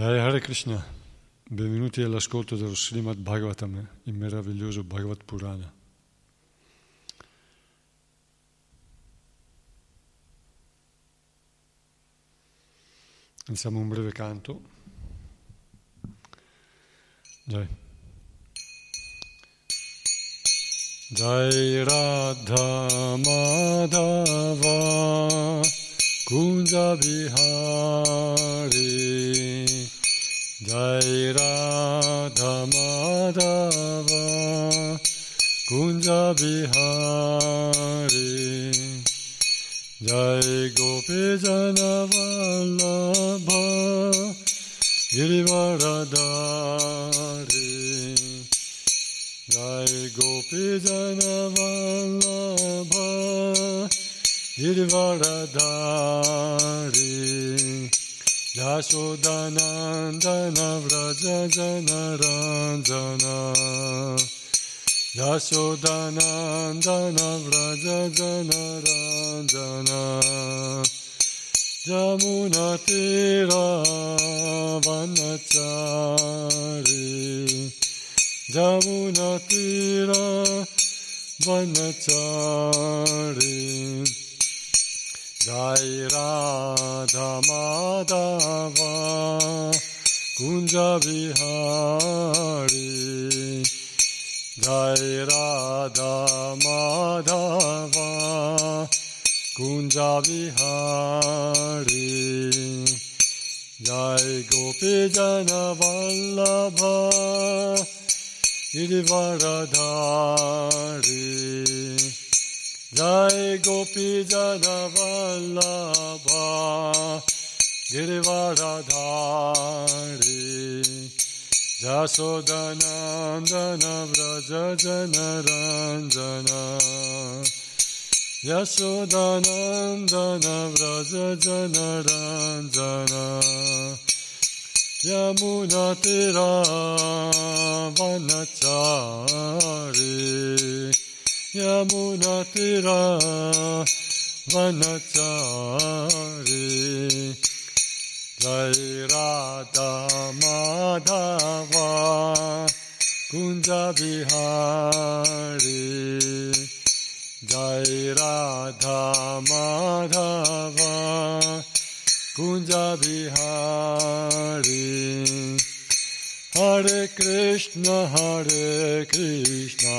Jai Hare Krishna, benvenuti all'ascolto dello Srimad Bhagavatam, il meraviglioso Bhagavat Purana. Iniziamo un breve canto. Jai. Jai Radha Madhava Kunja Bihari. Jai Radha Madhava. Kunja Bihari. Jai Gopi Jana Vallabha Girivaradari Jai Gopi Jana Vallabha Girivaradari Yashodanandana Vraja Janaranjana Yashodanandana Vraja Janaranjana Jamunatira Vanachari Jamunatira Vanachari Jai Radha Madhava Kunja Vihari. Jai Radha Madhava Kunja Vihari. Jai Gopi Jana Vallabha Girivaradhari Jai Gopi Jana Vallabha Girivaradhari Jasodanandana Vraja Janaranjana Yashodanandana Vraja Janaranjana Yamunatira Vanachari Jai Radha Madhava Kunja Bihari Jai Radha Madhava Kunja Bihari Hare Krishna Hare Krishna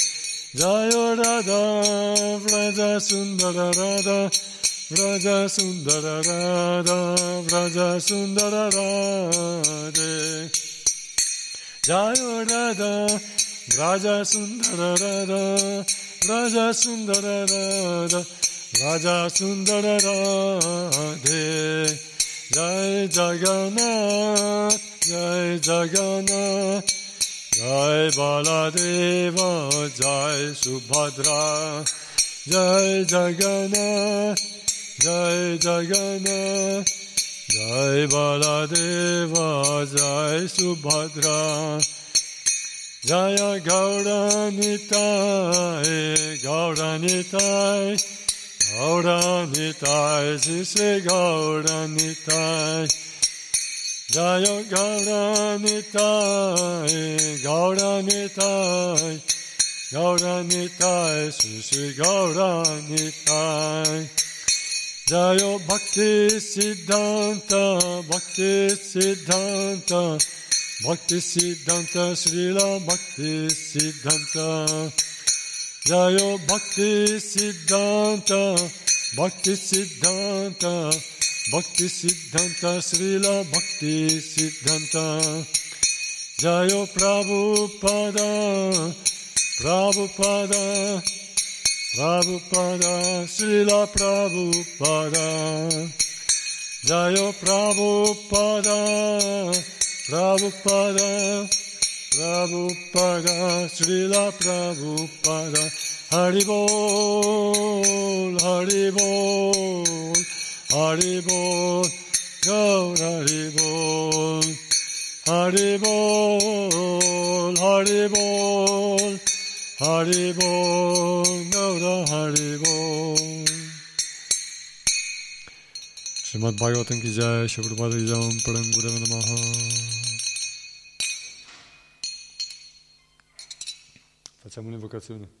Jayo Radha Vraja Sundara Radha Vraja Sundara Radha Vraja Sundara Radha Jaya Radha Raja Sundara Radha Raja Sundara Radha Raja Sundara Radhe Jai Jagannath Jai Jagannath Jai Baladeva Jai Subhadra Jai Jagannath Jai Jagannath Jai Baladeva Jai Subhadra Jaya Gauranitai Gauranitai Gauranitai Sri Gauranitai Jaya Gauranitai Gauranitai Gauranitai Sri Gauranitai Jayo Bhakti Siddhanta Bhakti Siddhanta Bhakti Siddhanta Srila Bhakti Siddhanta. Jayo Bhakti Siddhanta Bhakti Siddhanta Bhakti Siddhanta Srila Bhakti Siddhanta. Jayo Prabhupada Prabhupada Prabhupada Srila Prabhupada. Jayo Prabhupada Prabhupada Prabhupada Srila Prabhupada. Haribol Haribol Haribol Gaur Haribol Haribol Haribol Haribol Gaura Haribol Srimad Bhagavatam ki jai, Shabrupada ki jai, Param Gurava Namaha. Facciamo un'invocazione.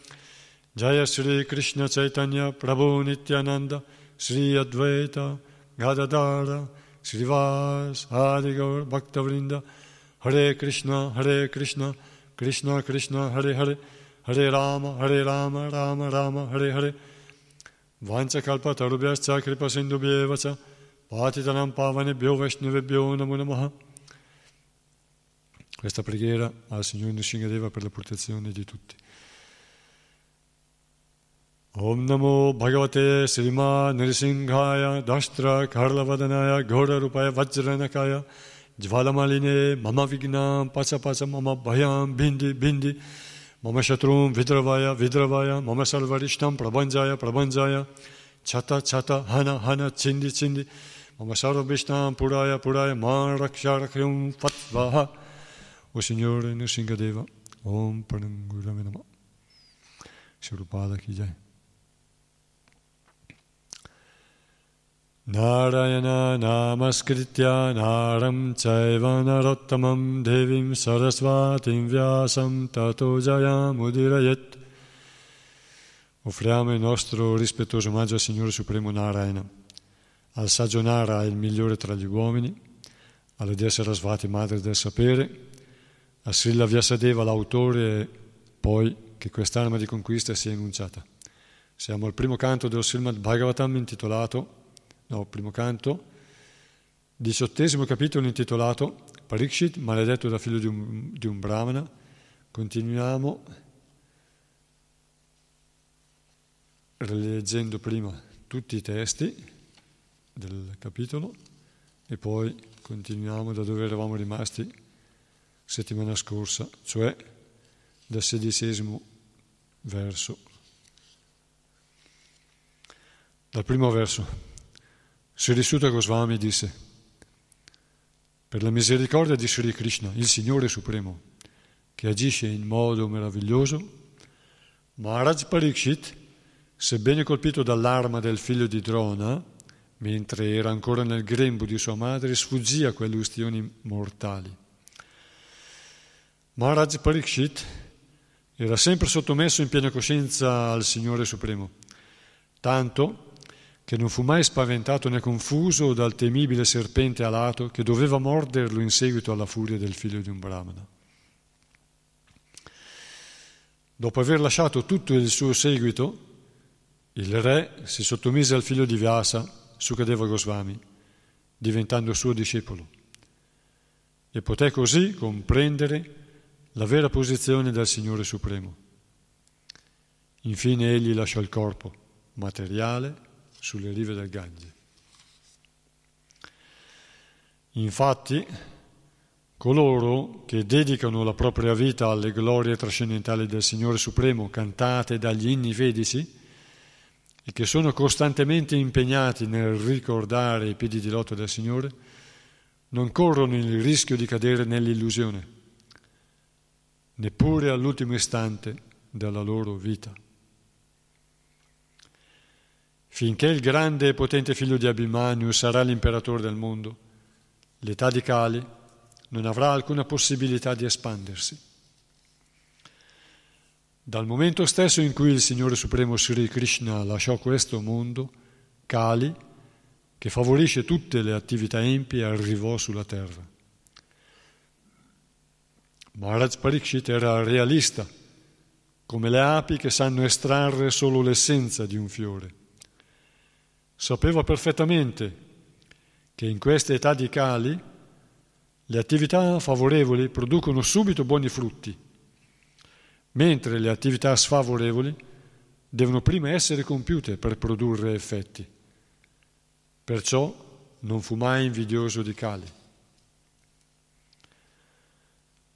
Jaya Sri Krishna Chaitanya Prabhu Nityananda Sri Advaita Gadadara Srivas Adigaur Bhaktavrinda Hare Krishna Hare Krishna Krishna Krishna Hare Hare Hare Rama Hare Rama Rama Rama Hare Hare Vanchakalpa Tarubhyascha Kripa Sindhubhyevacha Patitanam Pavanebhyo Vaishnavebhyo Namo Namaha questa preghiera al Signore Nrsingadeva per la protezione di tutti. ओम नमो भगवते श्रीमा नृसिंहाय दष्ट्र खर्लवदनाय घोररूपाय वज्रनकाय ज्वालमालिने मम विघ्ना पच पच मम भयां भिन्दि भिन्दि मम शत्रुं विद्रवाय विद्रवाय मम सर्वरिष्ठं प्रभञ्जाय प्रभञ्जाय छत छत हन हन छिन्दि छिन्दि मम सर्वविष्णां पुराय पुराय मा रक्ष रक्षं फत्वः। ओ सिञ्जोर नृसिंहदेव। ओम प्रणङ्गुरमे नमः। स्वरूपाद की जय। Narayana Namaskritya Naram Chaiva Narottamam Devim Sarasvatim Vyasam Tato Jayam Udirayet Offriamo il nostro rispettoso omaggio al Signore Supremo Narayana, al saggio Nara, il migliore tra gli uomini, alla Dea Sarasvati, Madre del Sapere, a Srila Vyasadeva, l'autore poi che quest'anima di conquista sia enunciata. Siamo al primo canto dello Srimad Bhagavatam intitolato no, primo canto, diciottesimo capitolo intitolato Parikshit, maledetto da figlio di un, di un brahmana. Continuiamo rileggendo prima tutti i testi del capitolo e poi continuiamo da dove eravamo rimasti settimana scorsa, cioè dal sedicesimo verso. Dal primo verso. Sri Sutta Goswami disse, per la misericordia di Sri Krishna, il Signore Supremo, che agisce in modo meraviglioso, Maharaj Parikshit, sebbene colpito dall'arma del figlio di Drona, mentre era ancora nel grembo di sua madre, sfuggì a quelle ustioni mortali. Maharaj Parikshit era sempre sottomesso in piena coscienza al Signore Supremo, tanto che non fu mai spaventato né confuso dal temibile serpente alato che doveva morderlo in seguito alla furia del figlio di un brahmana. Dopo aver lasciato tutto il suo seguito, il re si sottomise al figlio di Vyasa, Sukadeva Goswami, diventando suo discepolo, e poté così comprendere la vera posizione del Signore Supremo. Infine egli lasciò il corpo materiale sulle rive del Gange. Infatti, coloro che dedicano la propria vita alle glorie trascendentali del Signore Supremo cantate dagli inni vedici e che sono costantemente impegnati nel ricordare i piedi di loto del Signore, non corrono il rischio di cadere nell'illusione, neppure all'ultimo istante della loro vita finché il grande e potente figlio di Abhimanyu sarà l'imperatore del mondo, l'età di Kali non avrà alcuna possibilità di espandersi. Dal momento stesso in cui il Signore Supremo Sri Krishna lasciò questo mondo, Kali, che favorisce tutte le attività empie, arrivò sulla terra. Maharaj Parikshit era realista, come le api che sanno estrarre solo l'essenza di un fiore sapeva perfettamente che in queste età di cali le attività favorevoli producono subito buoni frutti, mentre le attività sfavorevoli devono prima essere compiute per produrre effetti. Perciò non fu mai invidioso di Kali.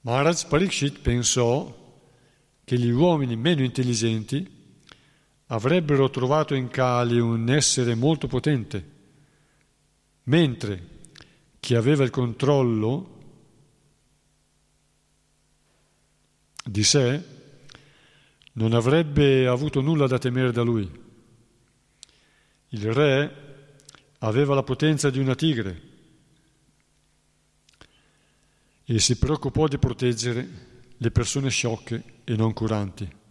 Maharaj Parikshit pensò che gli uomini meno intelligenti avrebbero trovato in Kali un essere molto potente, mentre chi aveva il controllo di sé non avrebbe avuto nulla da temere da lui. Il re aveva la potenza di una tigre e si preoccupò di proteggere le persone sciocche e non curanti.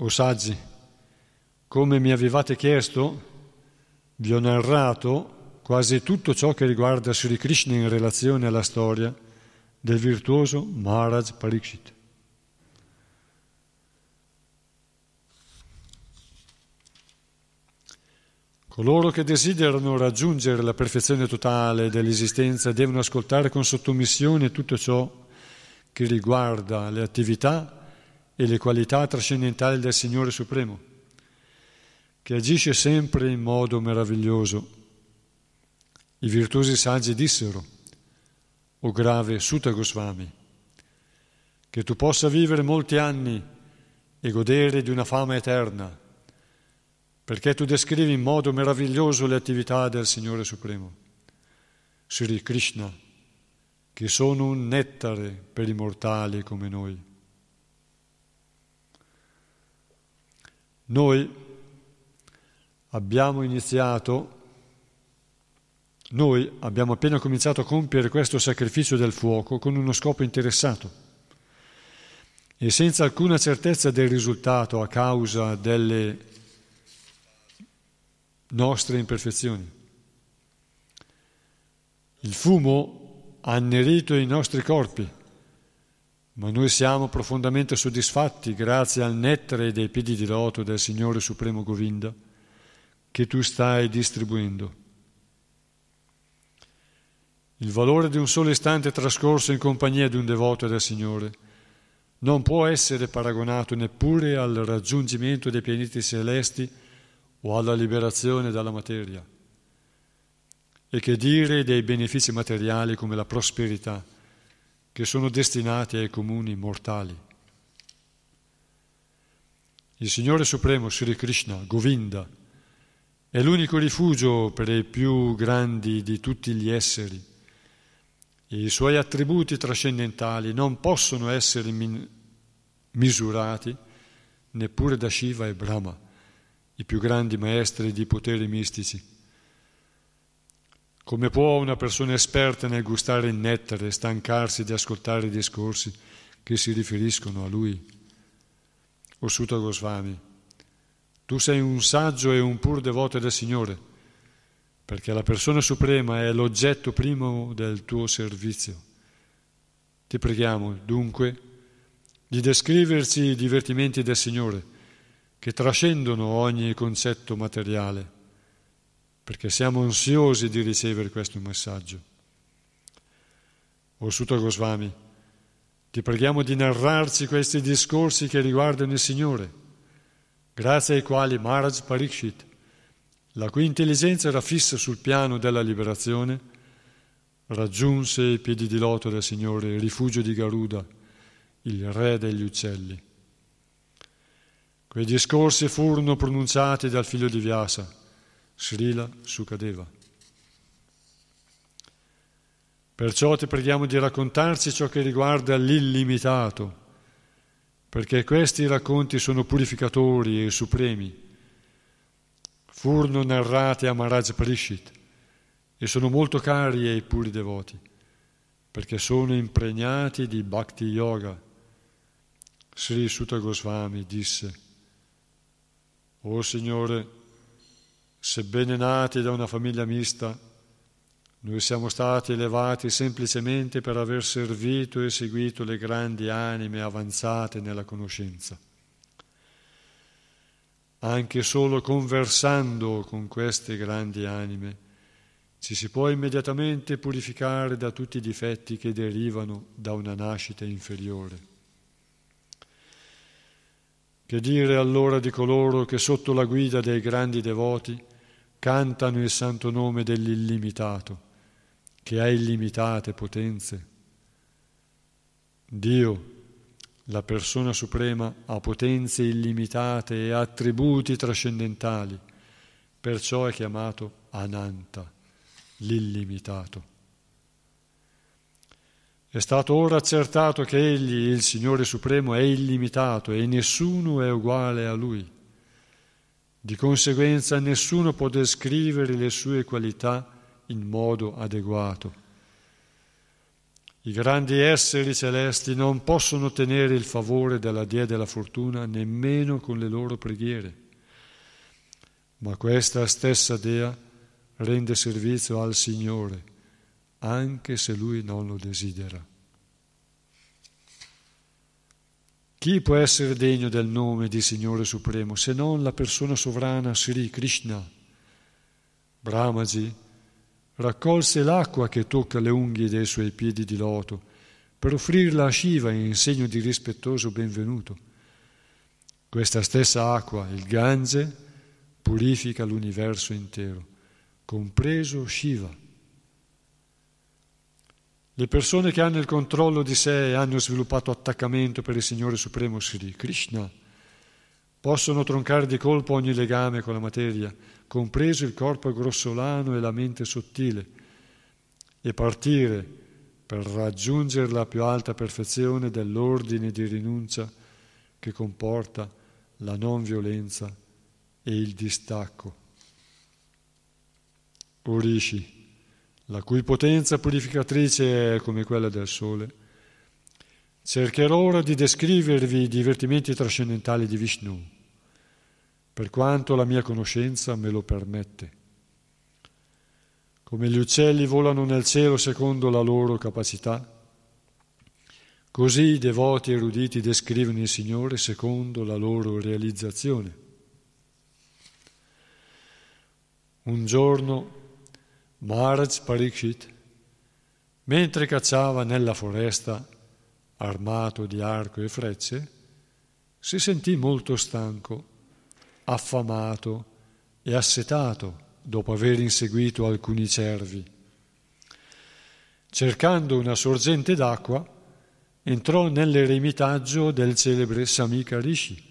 O saggi, come mi avevate chiesto, vi ho narrato quasi tutto ciò che riguarda Sri Krishna in relazione alla storia del virtuoso Maharaj Pariksit. Coloro che desiderano raggiungere la perfezione totale dell'esistenza devono ascoltare con sottomissione tutto ciò che riguarda le attività e le qualità trascendentali del Signore Supremo, che agisce sempre in modo meraviglioso. I virtuosi saggi dissero, o grave Sutta Goswami, che tu possa vivere molti anni e godere di una fama eterna, perché tu descrivi in modo meraviglioso le attività del Signore Supremo, Sri Krishna, che sono un nettare per i mortali come noi. Noi abbiamo iniziato, noi abbiamo appena cominciato a compiere questo sacrificio del fuoco con uno scopo interessato e senza alcuna certezza del risultato a causa delle nostre imperfezioni. Il fumo ha annerito i nostri corpi ma noi siamo profondamente soddisfatti grazie al nettare dei piedi di loto del Signore Supremo Govinda che tu stai distribuendo. Il valore di un solo istante trascorso in compagnia di un devoto del Signore non può essere paragonato neppure al raggiungimento dei pianeti celesti o alla liberazione dalla materia. E che dire dei benefici materiali come la prosperità, che sono destinati ai comuni mortali. Il Signore Supremo Sri Krishna, Govinda, È l'unico rifugio per i più grandi di tutti gli esseri. I suoi attributi trascendentali non possono essere min- misurati neppure da Shiva e Brahma, i più grandi maestri di poteri mistici. Come può una persona esperta nel gustare il nettare stancarsi di ascoltare i discorsi che si riferiscono a lui? O Sutta Goswami, tu sei un saggio e un pur devoto del Signore, perché la persona suprema è l'oggetto primo del tuo servizio. Ti preghiamo, dunque, di descriverci i divertimenti del Signore, che trascendono ogni concetto materiale perché siamo ansiosi di ricevere questo messaggio. O Sutta Goswami, ti preghiamo di narrarci questi discorsi che riguardano il Signore, grazie ai quali Maharaj Parikshit, la cui intelligenza era fissa sul piano della liberazione, raggiunse i piedi di loto del Signore, il rifugio di Garuda, il re degli uccelli. Quei discorsi furono pronunciati dal figlio di Vyasa, Srila Sukadeva. Perciò ti preghiamo di raccontarci ciò che riguarda l'illimitato, perché questi racconti sono purificatori e supremi. Furono narrati a Maharaj Parishit e sono molto cari ai puri devoti, perché sono impregnati di bhakti yoga. Sri Sutta Goswami disse, O Signore, Sebbene nati da una famiglia mista, noi siamo stati elevati semplicemente per aver servito e seguito le grandi anime avanzate nella conoscenza. Anche solo conversando con queste grandi anime ci si può immediatamente purificare da tutti i difetti che derivano da una nascita inferiore. Che dire allora di coloro che sotto la guida dei grandi devoti cantano il santo nome dell'illimitato, che ha illimitate potenze? Dio, la persona suprema, ha potenze illimitate e attributi trascendentali, perciò è chiamato Ananta, l'illimitato. È stato ora accertato che Egli, il Signore Supremo, è illimitato e nessuno è uguale a Lui. Di conseguenza nessuno può descrivere le sue qualità in modo adeguato. I grandi esseri celesti non possono ottenere il favore della Dea della fortuna nemmeno con le loro preghiere, ma questa stessa Dea rende servizio al Signore anche se lui non lo desidera. Chi può essere degno del nome di Signore Supremo se non la persona sovrana Sri Krishna? Brahmaji raccolse l'acqua che tocca le unghie dei suoi piedi di loto per offrirla a Shiva in segno di rispettoso benvenuto. Questa stessa acqua, il Gange, purifica l'universo intero, compreso Shiva. Le persone che hanno il controllo di sé e hanno sviluppato attaccamento per il Signore Supremo Sri Krishna possono troncare di colpo ogni legame con la materia, compreso il corpo grossolano e la mente sottile, e partire per raggiungere la più alta perfezione dell'ordine di rinuncia che comporta la non violenza e il distacco. Orishi la cui potenza purificatrice è come quella del sole, cercherò ora di descrivervi i divertimenti trascendentali di Vishnu, per quanto la mia conoscenza me lo permette. Come gli uccelli volano nel cielo secondo la loro capacità, così i devoti eruditi descrivono il Signore secondo la loro realizzazione. Un giorno Maharaj Parikshit, mentre cacciava nella foresta, armato di arco e frecce, si sentì molto stanco, affamato e assetato dopo aver inseguito alcuni cervi. Cercando una sorgente d'acqua, entrò nell'eremitaggio del celebre Samika Rishi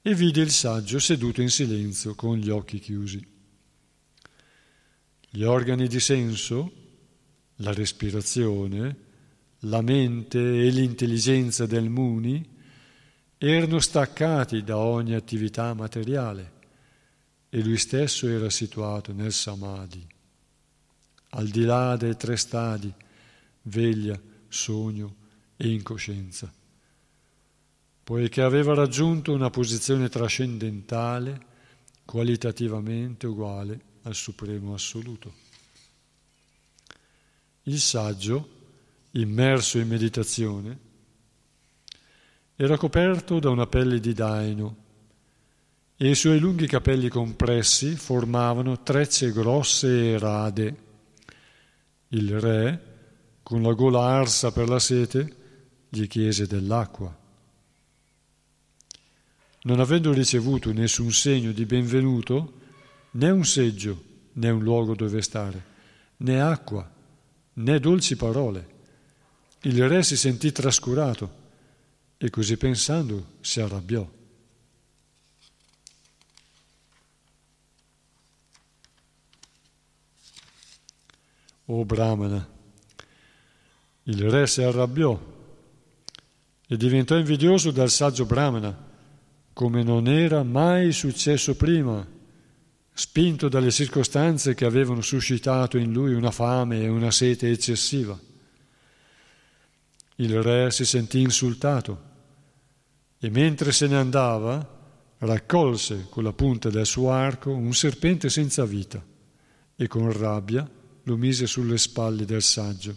e vide il saggio seduto in silenzio con gli occhi chiusi. Gli organi di senso, la respirazione, la mente e l'intelligenza del Muni erano staccati da ogni attività materiale e lui stesso era situato nel Samadhi, al di là dei tre stadi, veglia, sogno e incoscienza. Poiché aveva raggiunto una posizione trascendentale qualitativamente uguale al Supremo Assoluto. Il saggio, immerso in meditazione, era coperto da una pelle di daino e i suoi lunghi capelli compressi formavano trecce grosse e rade. Il re, con la gola arsa per la sete, gli chiese dell'acqua non avendo ricevuto nessun segno di benvenuto, né un seggio, né un luogo dove stare, né acqua, né dolci parole. Il re si sentì trascurato e così pensando si arrabbiò. O Brahmana, il re si arrabbiò e diventò invidioso dal saggio Brahmana come non era mai successo prima, spinto dalle circostanze che avevano suscitato in lui una fame e una sete eccessiva. Il re si sentì insultato e mentre se ne andava raccolse con la punta del suo arco un serpente senza vita e con rabbia lo mise sulle spalle del saggio.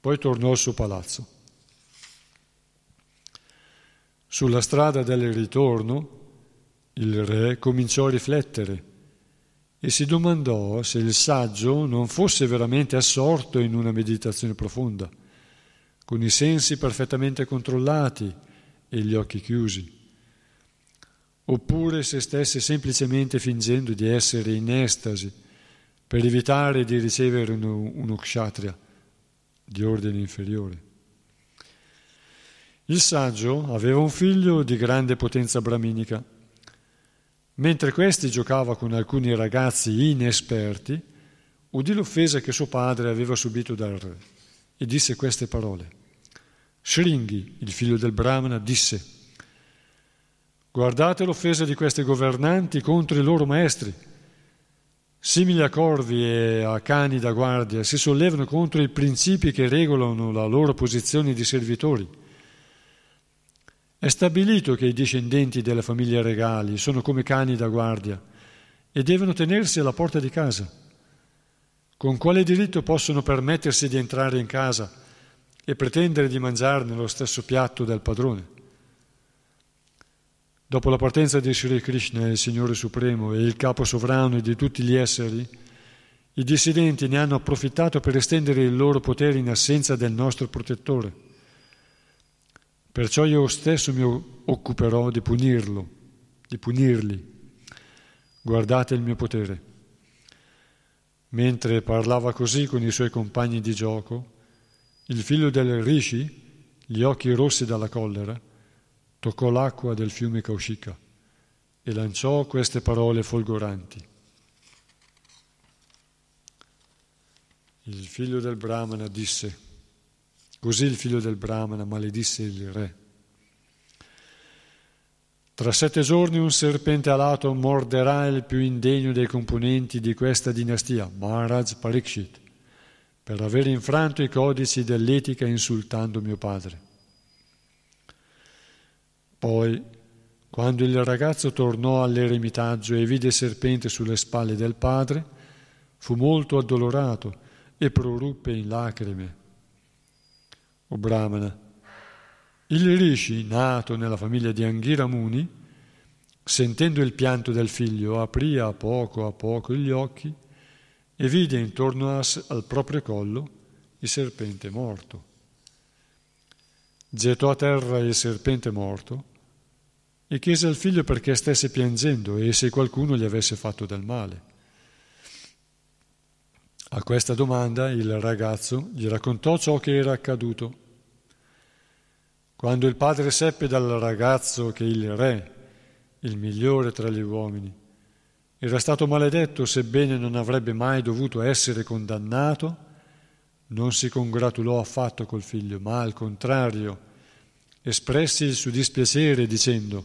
Poi tornò al suo palazzo. Sulla strada del ritorno il re cominciò a riflettere e si domandò se il saggio non fosse veramente assorto in una meditazione profonda, con i sensi perfettamente controllati e gli occhi chiusi, oppure se stesse semplicemente fingendo di essere in estasi per evitare di ricevere uno, uno kshatriya di ordine inferiore. Il saggio aveva un figlio di grande potenza braminica. Mentre questi giocava con alcuni ragazzi inesperti, udì l'offesa che suo padre aveva subito dal re e disse queste parole. Shringi, il figlio del Brahmana, disse Guardate l'offesa di questi governanti contro i loro maestri. Simili a corvi e a cani da guardia, si sollevano contro i principi che regolano la loro posizione di servitori è stabilito che i discendenti delle famiglie regali sono come cani da guardia e devono tenersi alla porta di casa. Con quale diritto possono permettersi di entrare in casa e pretendere di mangiare nello stesso piatto del padrone? Dopo la partenza di Sri Krishna, il Signore Supremo e il capo sovrano di tutti gli esseri, i dissidenti ne hanno approfittato per estendere il loro potere in assenza del nostro protettore. Perciò io stesso mi occuperò di punirlo, di punirli. Guardate il mio potere. Mentre parlava così con i suoi compagni di gioco, il figlio del Rishi, gli occhi rossi dalla collera, toccò l'acqua del fiume Kaushika e lanciò queste parole folgoranti. Il figlio del Brahmana disse, Così il figlio del Brahmana maledisse il re. Tra sette giorni un serpente alato morderà il più indegno dei componenti di questa dinastia, Maharaj Parikshit, per aver infranto i codici dell'etica insultando mio padre. Poi, quando il ragazzo tornò all'eremitaggio e vide il serpente sulle spalle del padre, fu molto addolorato e proruppe in lacrime o Brahmana. Il Rishi, nato nella famiglia di Anghira Muni, sentendo il pianto del figlio, aprì a poco a poco gli occhi e vide intorno al proprio collo il serpente morto. Gettò a terra il serpente morto e chiese al figlio perché stesse piangendo e se qualcuno gli avesse fatto del male. A questa domanda il ragazzo gli raccontò ciò che era accaduto. Quando il padre seppe dal ragazzo che il re il migliore tra gli uomini, era stato maledetto sebbene non avrebbe mai dovuto essere condannato, non si congratulò affatto col figlio, ma al contrario espressi il suo dispiacere dicendo,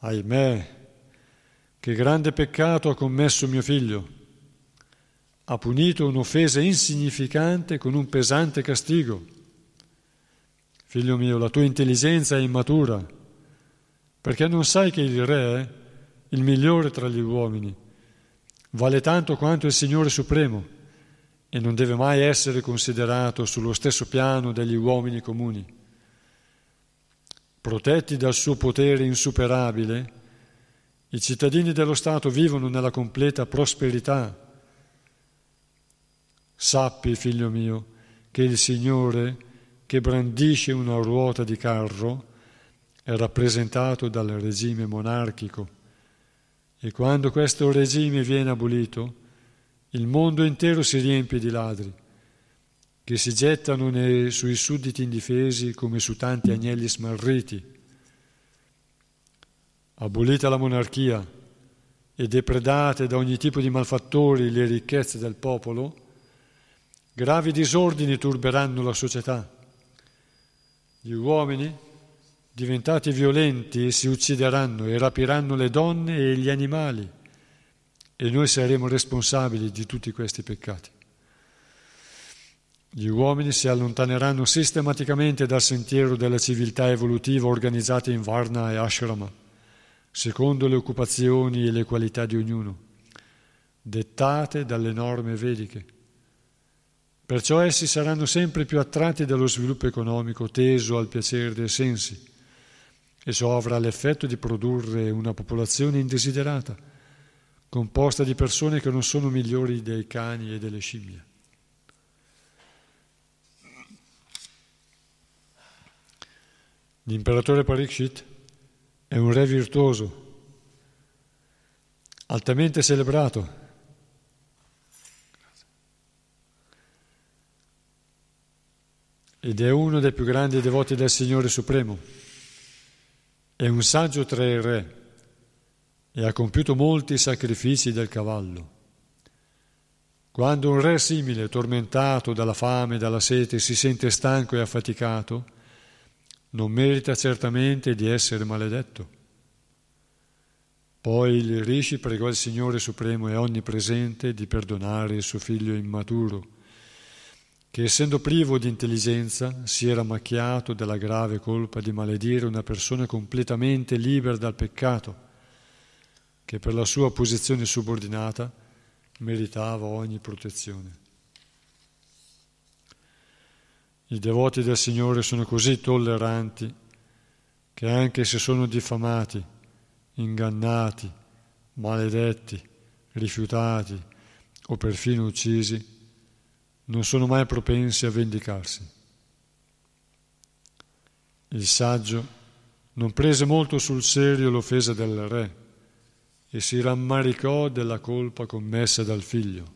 ahimè, che grande peccato ha commesso mio figlio, ha punito un'offesa insignificante con un pesante castigo. Figlio mio, la tua intelligenza è immatura, perché non sai che il Re, il migliore tra gli uomini, vale tanto quanto il Signore Supremo e non deve mai essere considerato sullo stesso piano degli uomini comuni. Protetti dal suo potere insuperabile, i cittadini dello Stato vivono nella completa prosperità. Sappi, figlio mio, che il Signore, che brandisce una ruota di carro, è rappresentato dal regime monarchico e quando questo regime viene abolito, il mondo intero si riempie di ladri, che si gettano nei, sui sudditi indifesi come su tanti agnelli smarriti. Abolita la monarchia e depredate da ogni tipo di malfattori le ricchezze del popolo, gravi disordini turberanno la società. Gli uomini, diventati violenti, si uccideranno e rapiranno le donne e gli animali e noi saremo responsabili di tutti questi peccati. Gli uomini si allontaneranno sistematicamente dal sentiero della civiltà evolutiva organizzata in Varna e Ashrama, secondo le occupazioni e le qualità di ognuno, dettate dalle norme vediche. Perciò essi saranno sempre più attratti dallo sviluppo economico teso al piacere dei sensi e ciò avrà l'effetto di produrre una popolazione indesiderata composta di persone che non sono migliori dei cani e delle scimmie. L'imperatore Parikshit è un re virtuoso, altamente celebrato. Ed è uno dei più grandi devoti del Signore Supremo. È un saggio tra i re e ha compiuto molti sacrifici del cavallo. Quando un re simile, tormentato dalla fame e dalla sete, si sente stanco e affaticato, non merita certamente di essere maledetto. Poi il Rishi pregò il Signore Supremo e Onnipresente di perdonare il suo figlio immaturo, che essendo privo di intelligenza si era macchiato della grave colpa di maledire una persona completamente libera dal peccato che per la sua posizione subordinata meritava ogni protezione. I devoti del Signore sono così tolleranti che anche se sono diffamati, ingannati, maledetti, rifiutati o perfino uccisi, non sono mai propensi a vendicarsi. Il saggio non prese molto sul serio l'offesa del re e si rammaricò della colpa commessa dal figlio.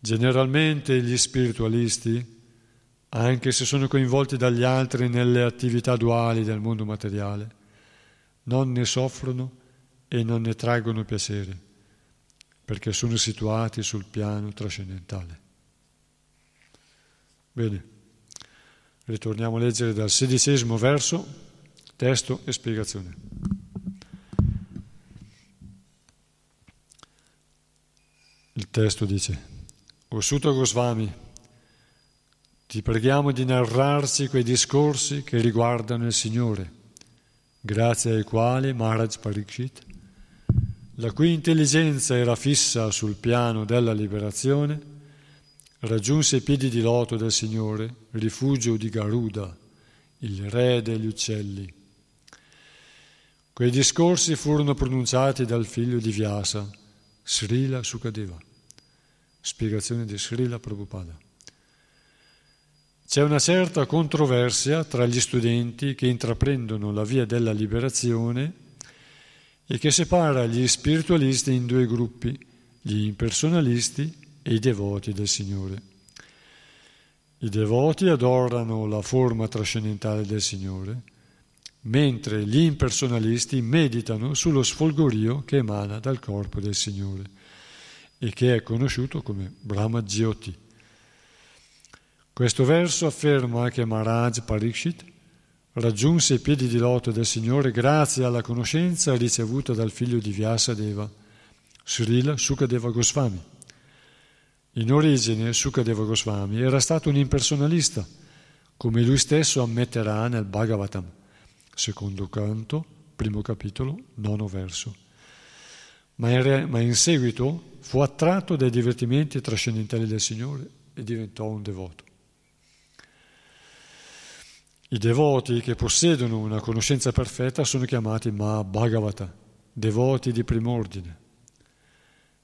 Generalmente gli spiritualisti, anche se sono coinvolti dagli altri nelle attività duali del mondo materiale, non ne soffrono e non ne traggono piacere, perché sono situati sul piano trascendentale. Bene, ritorniamo a leggere dal sedicesimo verso, testo e spiegazione. Il testo dice, O Sutta Goswami, ti preghiamo di narrarci quei discorsi che riguardano il Signore, grazie ai quali Maharaj Parikshit, la cui intelligenza era fissa sul piano della liberazione, raggiunse i piedi di loto del Signore, rifugio di Garuda, il re degli uccelli. Quei discorsi furono pronunciati dal figlio di Vyasa, Srila Sukadeva. Spiegazione di Srila Prabhupada. C'è una certa controversia tra gli studenti che intraprendono la via della liberazione e che separa gli spiritualisti in due gruppi, gli impersonalisti e i devoti del Signore. I devoti adorano la forma trascendentale del Signore, mentre gli impersonalisti meditano sullo sfolgorio che emana dal corpo del Signore e che è conosciuto come Brahma Jyoti. Questo verso afferma che Maharaj Parikshit raggiunse i piedi di loto del Signore grazie alla conoscenza ricevuta dal figlio di Vyasadeva, Srila Sukadeva Goswami. In origine Sukadeva Goswami era stato un impersonalista, come lui stesso ammetterà nel Bhagavatam, secondo canto, primo capitolo, nono verso. Ma in, ma in seguito fu attratto dai divertimenti trascendentali del Signore e diventò un devoto. I devoti che possiedono una conoscenza perfetta sono chiamati Mahabhagavata, devoti di prim'ordine.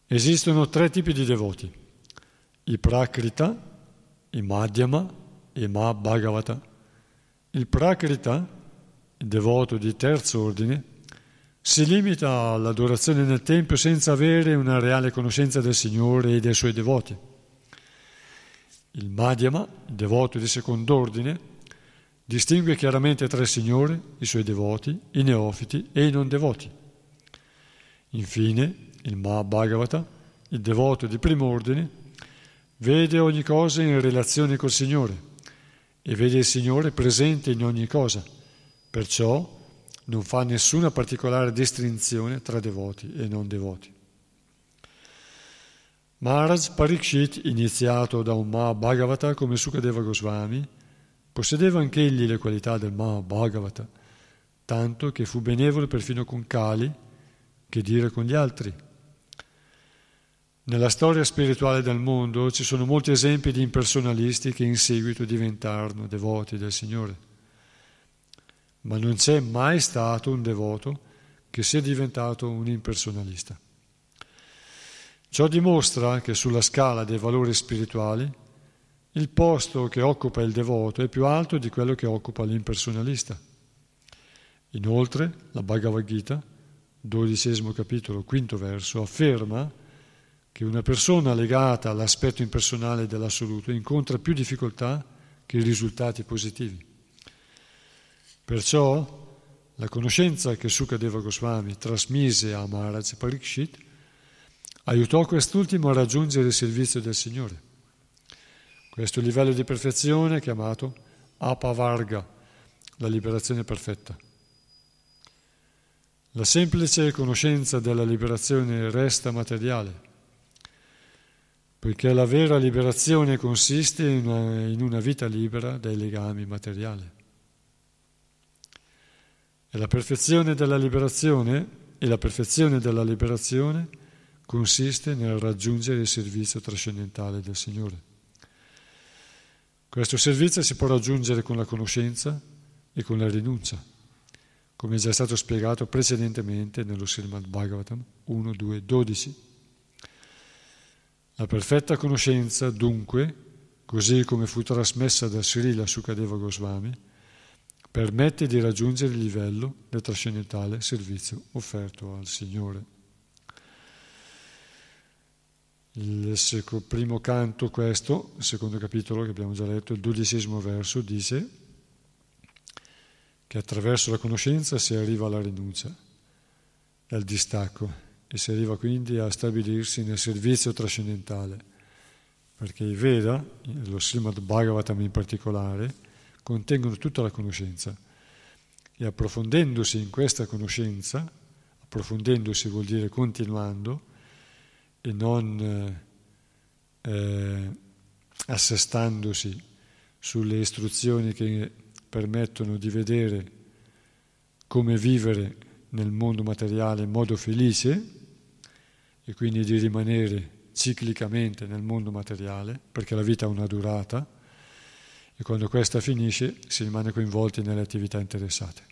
Esistono tre tipi di devoti, i Prakrita, i Madhyama e i Mahabhagavata. Il Prakrita, il devoto di terzo ordine, si limita all'adorazione nel Tempio senza avere una reale conoscenza del Signore e dei suoi devoti. Il Madhyama, il devoto di secondo ordine, Distingue chiaramente tra il Signore, i suoi devoti, i neofiti e i non devoti. Infine, il Mahabhagavata, il devoto di primo ordine, vede ogni cosa in relazione col Signore e vede il Signore presente in ogni cosa, perciò non fa nessuna particolare distinzione tra devoti e non devoti. Maharaj Parikshit, iniziato da un Mahabhagavata come Sukadeva Goswami, Possedeva anch'egli le qualità del Mahabhagavata, tanto che fu benevolo perfino con Kali, che dire con gli altri. Nella storia spirituale del mondo ci sono molti esempi di impersonalisti che in seguito diventarono devoti del Signore. Ma non c'è mai stato un devoto che sia diventato un impersonalista. Ciò dimostra che sulla scala dei valori spirituali il posto che occupa il devoto è più alto di quello che occupa l'impersonalista. Inoltre, la Bhagavad Gita, dodicesimo capitolo, quinto verso, afferma che una persona legata all'aspetto impersonale dell'assoluto incontra più difficoltà che i risultati positivi. Perciò la conoscenza che Sukadeva Goswami trasmise a Maharaj Parikshit aiutò quest'ultimo a raggiungere il servizio del Signore. Questo livello di perfezione è chiamato apavarga, la liberazione perfetta. La semplice conoscenza della liberazione resta materiale, poiché la vera liberazione consiste in una, in una vita libera dai legami materiali. E la perfezione della liberazione e la perfezione della liberazione consiste nel raggiungere il servizio trascendentale del Signore. Questo servizio si può raggiungere con la conoscenza e con la rinuncia, come è già stato spiegato precedentemente nello Srimad Bhagavatam 1, 2, 12. La perfetta conoscenza, dunque, così come fu trasmessa da Srila Sukadeva Goswami, permette di raggiungere il livello del trascendentale servizio offerto al Signore. Il primo canto, questo, il secondo capitolo che abbiamo già letto, il dodicesimo verso, dice che attraverso la conoscenza si arriva alla rinuncia al distacco e si arriva quindi a stabilirsi nel servizio trascendentale, perché i Veda, lo Srimad Bhagavatam in particolare, contengono tutta la conoscenza. E approfondendosi in questa conoscenza, approfondendosi vuol dire continuando, e non eh, eh, assestandosi sulle istruzioni che permettono di vedere come vivere nel mondo materiale in modo felice e quindi di rimanere ciclicamente nel mondo materiale, perché la vita ha una durata e quando questa finisce si rimane coinvolti nelle attività interessate,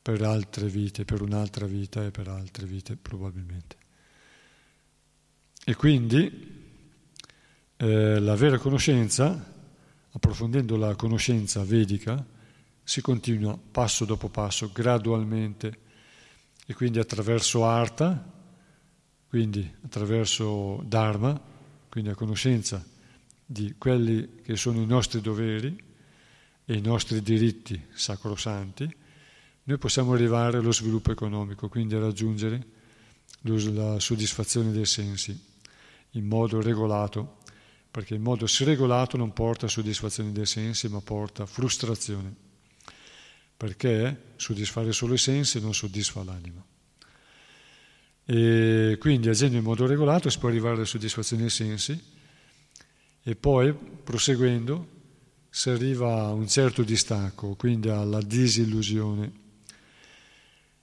per altre vite, per un'altra vita e per altre vite probabilmente. E quindi eh, la vera conoscenza, approfondendo la conoscenza vedica, si continua passo dopo passo, gradualmente, e quindi attraverso arta, quindi attraverso dharma, quindi a conoscenza di quelli che sono i nostri doveri e i nostri diritti sacrosanti, noi possiamo arrivare allo sviluppo economico, quindi raggiungere la soddisfazione dei sensi in modo regolato, perché il modo sregolato non porta soddisfazione dei sensi, ma porta frustrazione, perché soddisfare solo i sensi non soddisfa l'anima. E quindi agendo in modo regolato si può arrivare alla soddisfazione dei sensi e poi proseguendo si arriva a un certo distacco, quindi alla disillusione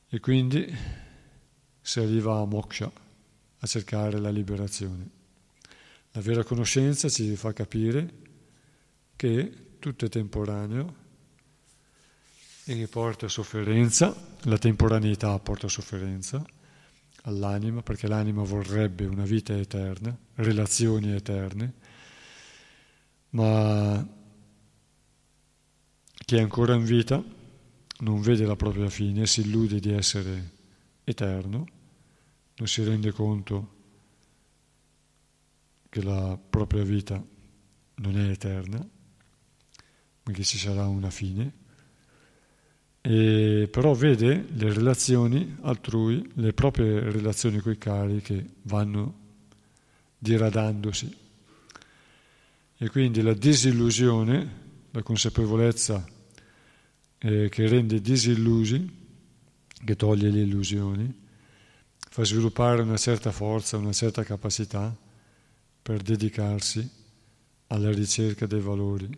e quindi si arriva a moksha, a cercare la liberazione. La vera conoscenza ci fa capire che tutto è temporaneo e che porta sofferenza, la temporaneità porta sofferenza all'anima perché l'anima vorrebbe una vita eterna, relazioni eterne, ma chi è ancora in vita non vede la propria fine, si illude di essere eterno, non si rende conto che la propria vita non è eterna, ma che ci sarà una fine, e però vede le relazioni altrui, le proprie relazioni con i cari che vanno diradandosi. E quindi la disillusione, la consapevolezza eh, che rende disillusi, che toglie le illusioni, fa sviluppare una certa forza, una certa capacità per dedicarsi alla ricerca dei valori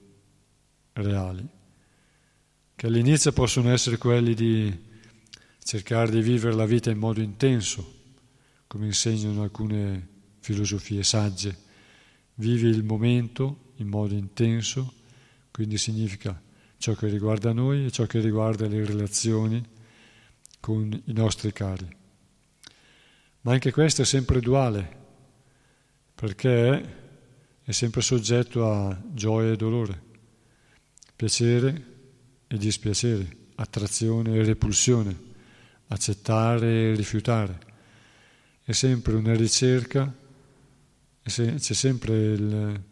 reali, che all'inizio possono essere quelli di cercare di vivere la vita in modo intenso, come insegnano alcune filosofie sagge. Vivi il momento in modo intenso, quindi significa ciò che riguarda noi e ciò che riguarda le relazioni con i nostri cari. Ma anche questo è sempre duale, perché è sempre soggetto a gioia e dolore, piacere e dispiacere, attrazione e repulsione, accettare e rifiutare. È sempre una ricerca, c'è sempre il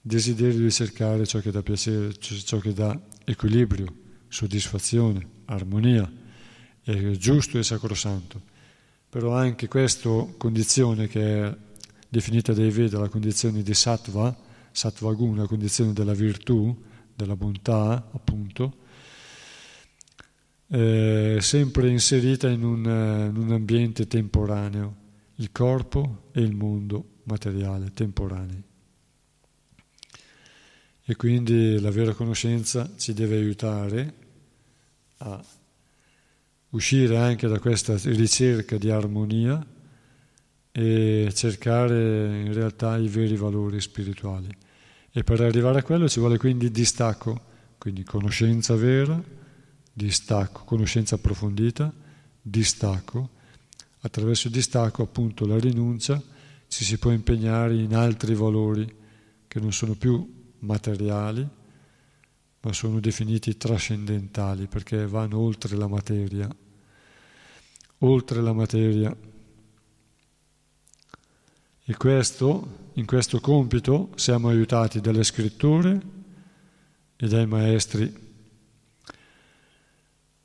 desiderio di cercare ciò che dà piacere, ciò che dà equilibrio, soddisfazione, armonia, è giusto e sacrosanto. Però anche questa condizione che è definita dai Veda la condizione di sattva, sattva guna, la condizione della virtù, della bontà, appunto, è sempre inserita in un, in un ambiente temporaneo, il corpo e il mondo materiale temporanei. E quindi la vera conoscenza ci deve aiutare a uscire anche da questa ricerca di armonia e cercare in realtà i veri valori spirituali. E per arrivare a quello ci vuole quindi distacco, quindi conoscenza vera, distacco, conoscenza approfondita, distacco. Attraverso il distacco, appunto, la rinuncia, ci si può impegnare in altri valori che non sono più materiali, ma sono definiti trascendentali perché vanno oltre la materia, oltre la materia. E questo, in questo compito siamo aiutati dalle scritture e dai maestri.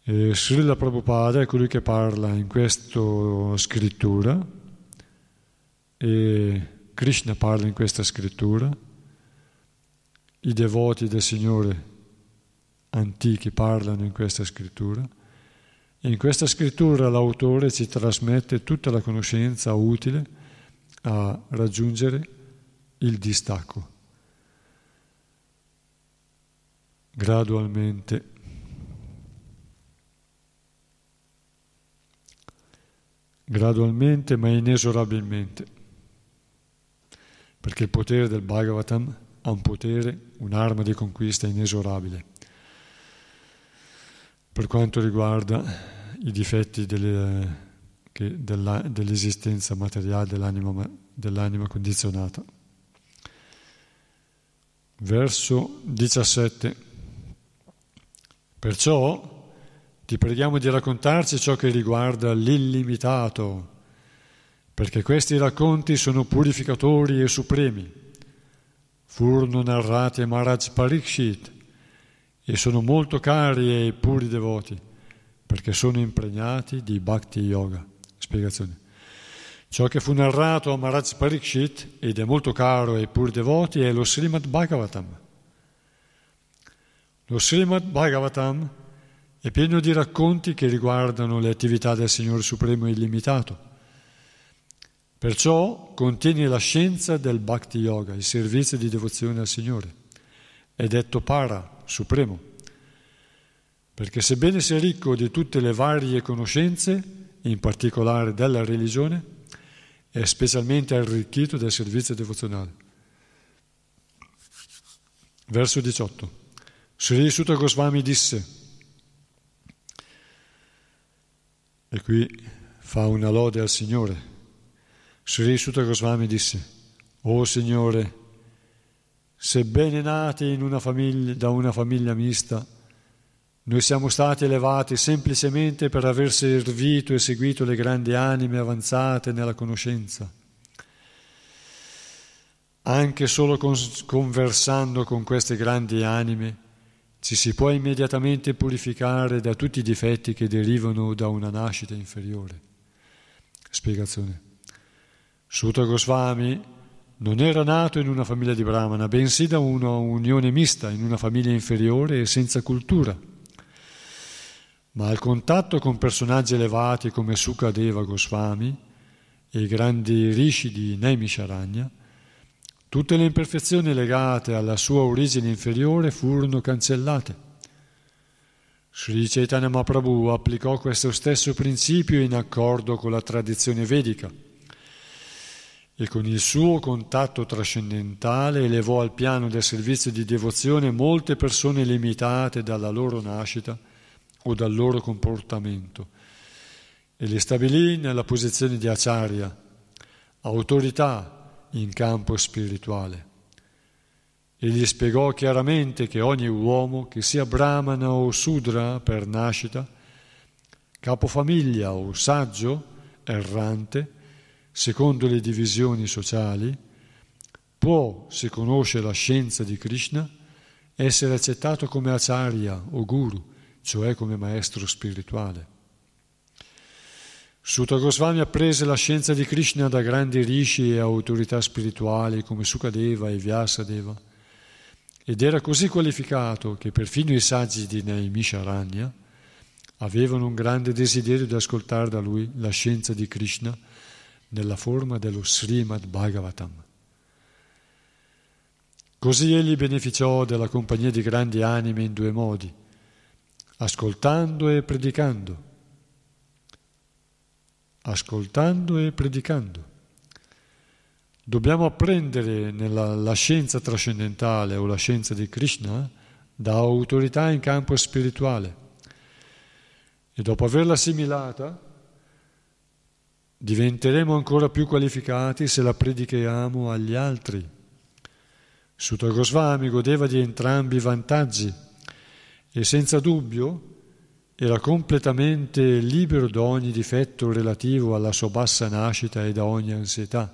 E Srila Prabhupada è colui che parla in questa scrittura e Krishna parla in questa scrittura i devoti del Signore antichi parlano in questa scrittura e in questa scrittura l'autore ci trasmette tutta la conoscenza utile a raggiungere il distacco. Gradualmente. Gradualmente ma inesorabilmente. Perché il potere del Bhagavatam ha un potere, un'arma di conquista inesorabile. Per quanto riguarda i difetti delle, della, dell'esistenza materiale dell'anima, dell'anima condizionata. Verso 17. Perciò ti preghiamo di raccontarci ciò che riguarda l'illimitato, perché questi racconti sono purificatori e supremi furono narrati a Maharaj Parikshit e sono molto cari ai puri devoti, perché sono impregnati di Bhakti Yoga. Spiegazione. Ciò che fu narrato a Maharaj Parikshit ed è molto caro ai pur devoti è lo Srimad Bhagavatam. Lo Srimad Bhagavatam è pieno di racconti che riguardano le attività del Signore Supremo Illimitato. Perciò contiene la scienza del Bhakti Yoga, il servizio di devozione al Signore. È detto para, supremo, perché sebbene sia ricco di tutte le varie conoscenze, in particolare della religione, è specialmente arricchito del servizio devozionale. Verso 18. Sri Sutta Goswami disse, e qui fa una lode al Signore, Sri Sutta Goswami disse, O Signore, sebbene nati una famiglia, da una famiglia mista, noi siamo stati elevati semplicemente per aver servito e seguito le grandi anime avanzate nella conoscenza. Anche solo conversando con queste grandi anime ci si può immediatamente purificare da tutti i difetti che derivano da una nascita inferiore. Spiegazione. Sutta Goswami non era nato in una famiglia di Brahmana, bensì da una unione mista, in una famiglia inferiore e senza cultura ma al contatto con personaggi elevati come Sukadeva Goswami e i grandi rishi di Naimisharanya, tutte le imperfezioni legate alla sua origine inferiore furono cancellate. Sri Chaitanya Mahaprabhu applicò questo stesso principio in accordo con la tradizione vedica e con il suo contatto trascendentale elevò al piano del servizio di devozione molte persone limitate dalla loro nascita o dal loro comportamento e li stabilì nella posizione di acciaria, autorità in campo spirituale. E gli spiegò chiaramente che ogni uomo, che sia brahmana o sudra per nascita, capofamiglia o saggio, errante, secondo le divisioni sociali, può, se conosce la scienza di Krishna, essere accettato come acharya o guru, cioè come maestro spirituale. Sutta Goswami apprese la scienza di Krishna da grandi rishi e autorità spirituali come Sukadeva e Vyasadeva ed era così qualificato che perfino i saggi di Naimisharanya avevano un grande desiderio di ascoltare da lui la scienza di Krishna nella forma dello Srimad Bhagavatam. Così egli beneficiò della compagnia di grandi anime in due modi – ascoltando e predicando, ascoltando e predicando. Dobbiamo apprendere nella, la scienza trascendentale o la scienza di Krishna da autorità in campo spirituale e dopo averla assimilata diventeremo ancora più qualificati se la predichiamo agli altri. Sutta Goswami godeva di entrambi i vantaggi e senza dubbio era completamente libero da ogni difetto relativo alla sua bassa nascita e da ogni ansietà.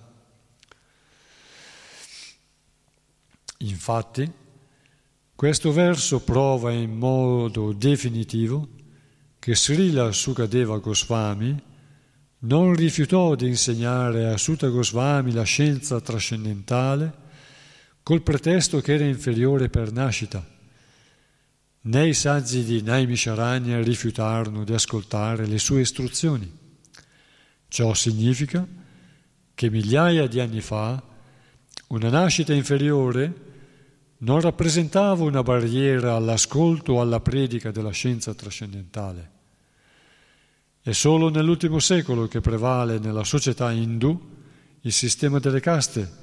Infatti, questo verso prova in modo definitivo che Srila Sukadeva Goswami non rifiutò di insegnare a Sutta Goswami la scienza trascendentale col pretesto che era inferiore per nascita Né i saggi di Naimisharanya rifiutarono di ascoltare le sue istruzioni. Ciò significa che migliaia di anni fa una nascita inferiore non rappresentava una barriera all'ascolto o alla predica della scienza trascendentale. È solo nell'ultimo secolo che prevale nella società indù il sistema delle caste,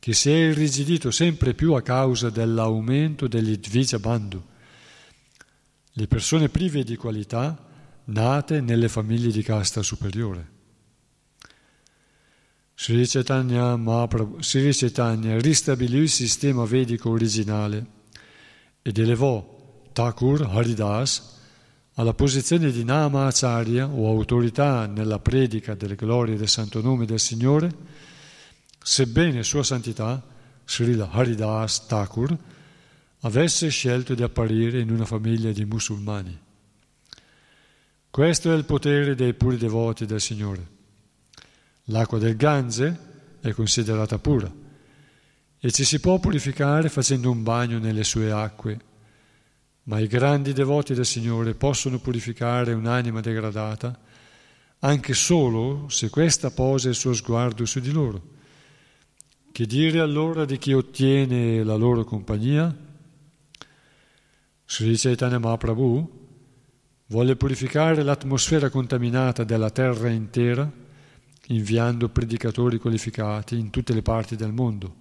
che si è irrigidito sempre più a causa dell'aumento degli Dvija Bandhu le persone prive di qualità nate nelle famiglie di casta superiore. Sri Chaitanya, Mahaprabhu, Sri Chaitanya ristabilì il sistema vedico originale ed elevò Thakur Haridas alla posizione di Nama Acharya o autorità nella predica delle glorie del santo nome del Signore, sebbene Sua Santità, Srila Haridas Thakur, avesse scelto di apparire in una famiglia di musulmani. Questo è il potere dei puri devoti del Signore. L'acqua del Ganze è considerata pura e ci si può purificare facendo un bagno nelle sue acque, ma i grandi devoti del Signore possono purificare un'anima degradata anche solo se questa posa il suo sguardo su di loro. Che dire allora di chi ottiene la loro compagnia? Sri Chaitanya Mahaprabhu Volle purificare l'atmosfera contaminata della terra intera inviando predicatori qualificati in tutte le parti del mondo.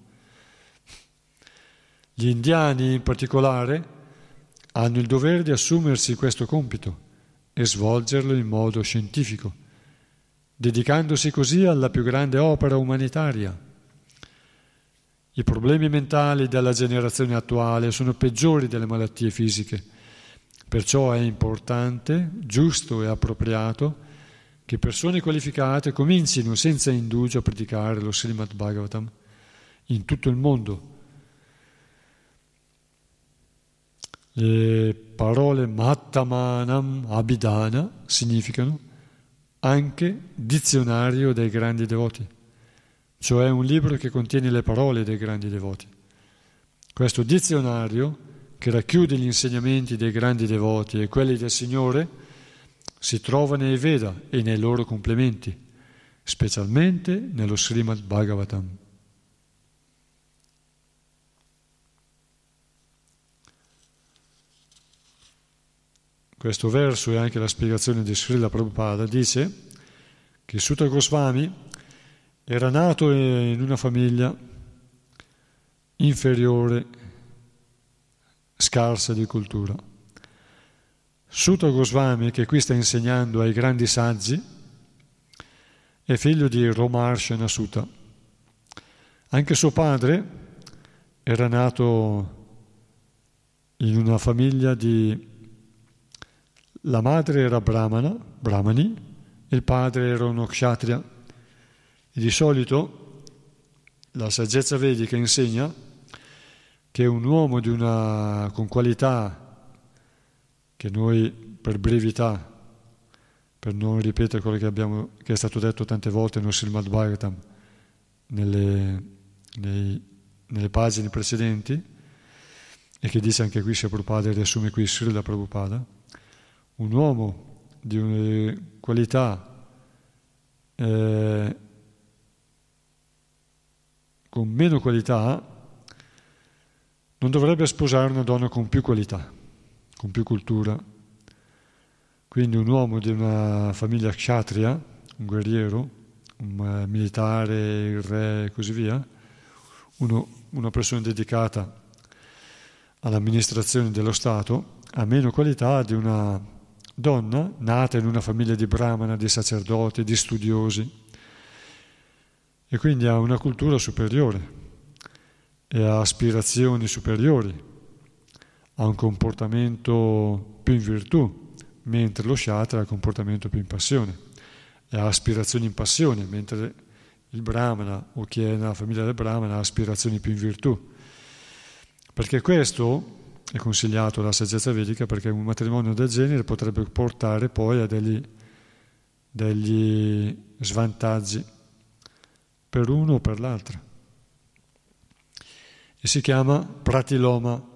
Gli indiani in particolare hanno il dovere di assumersi questo compito e svolgerlo in modo scientifico, dedicandosi così alla più grande opera umanitaria. I problemi mentali della generazione attuale sono peggiori delle malattie fisiche Perciò è importante, giusto e appropriato che persone qualificate comincino senza indugio a praticare lo Srimad Bhagavatam in tutto il mondo. Le parole Mattamanam Abhidana significano anche dizionario dei grandi devoti, cioè un libro che contiene le parole dei grandi devoti. Questo dizionario che racchiude gli insegnamenti dei grandi devoti e quelli del Signore, si trova nei Veda e nei loro complementi, specialmente nello Srimad Bhagavatam. Questo verso e anche la spiegazione di Srila Prabhupada dice che Sutta Goswami era nato in una famiglia inferiore scarsa di cultura. Sutta Goswami, che qui sta insegnando ai grandi saggi, è figlio di Romarshana Sutta. Anche suo padre era nato in una famiglia di... La madre era brahmana, brahmani, il padre era uno kshatriya. E di solito la saggezza vedica insegna che un uomo una, con qualità che noi per brevità, per non ripetere quello che, abbiamo, che è stato detto tante volte nel Srimad Bhagavatam, nelle, nei, nelle pagine precedenti, e che dice anche qui, Prabhupada riassume qui Srila Prabhupada, un uomo di una qualità eh, con meno qualità non dovrebbe sposare una donna con più qualità, con più cultura. Quindi un uomo di una famiglia kshatriya, un guerriero, un militare, il re e così via, uno, una persona dedicata all'amministrazione dello Stato, ha meno qualità di una donna nata in una famiglia di brahmana, di sacerdoti, di studiosi, e quindi ha una cultura superiore e ha aspirazioni superiori, ha un comportamento più in virtù, mentre lo shatra ha un comportamento più in passione e ha aspirazioni in passione, mentre il brahmana o chi è nella famiglia del brahmana ha aspirazioni più in virtù. Perché questo è consigliato dalla saggezza vedica perché un matrimonio del genere potrebbe portare poi a degli, degli svantaggi per uno o per l'altro e si chiama pratiloma.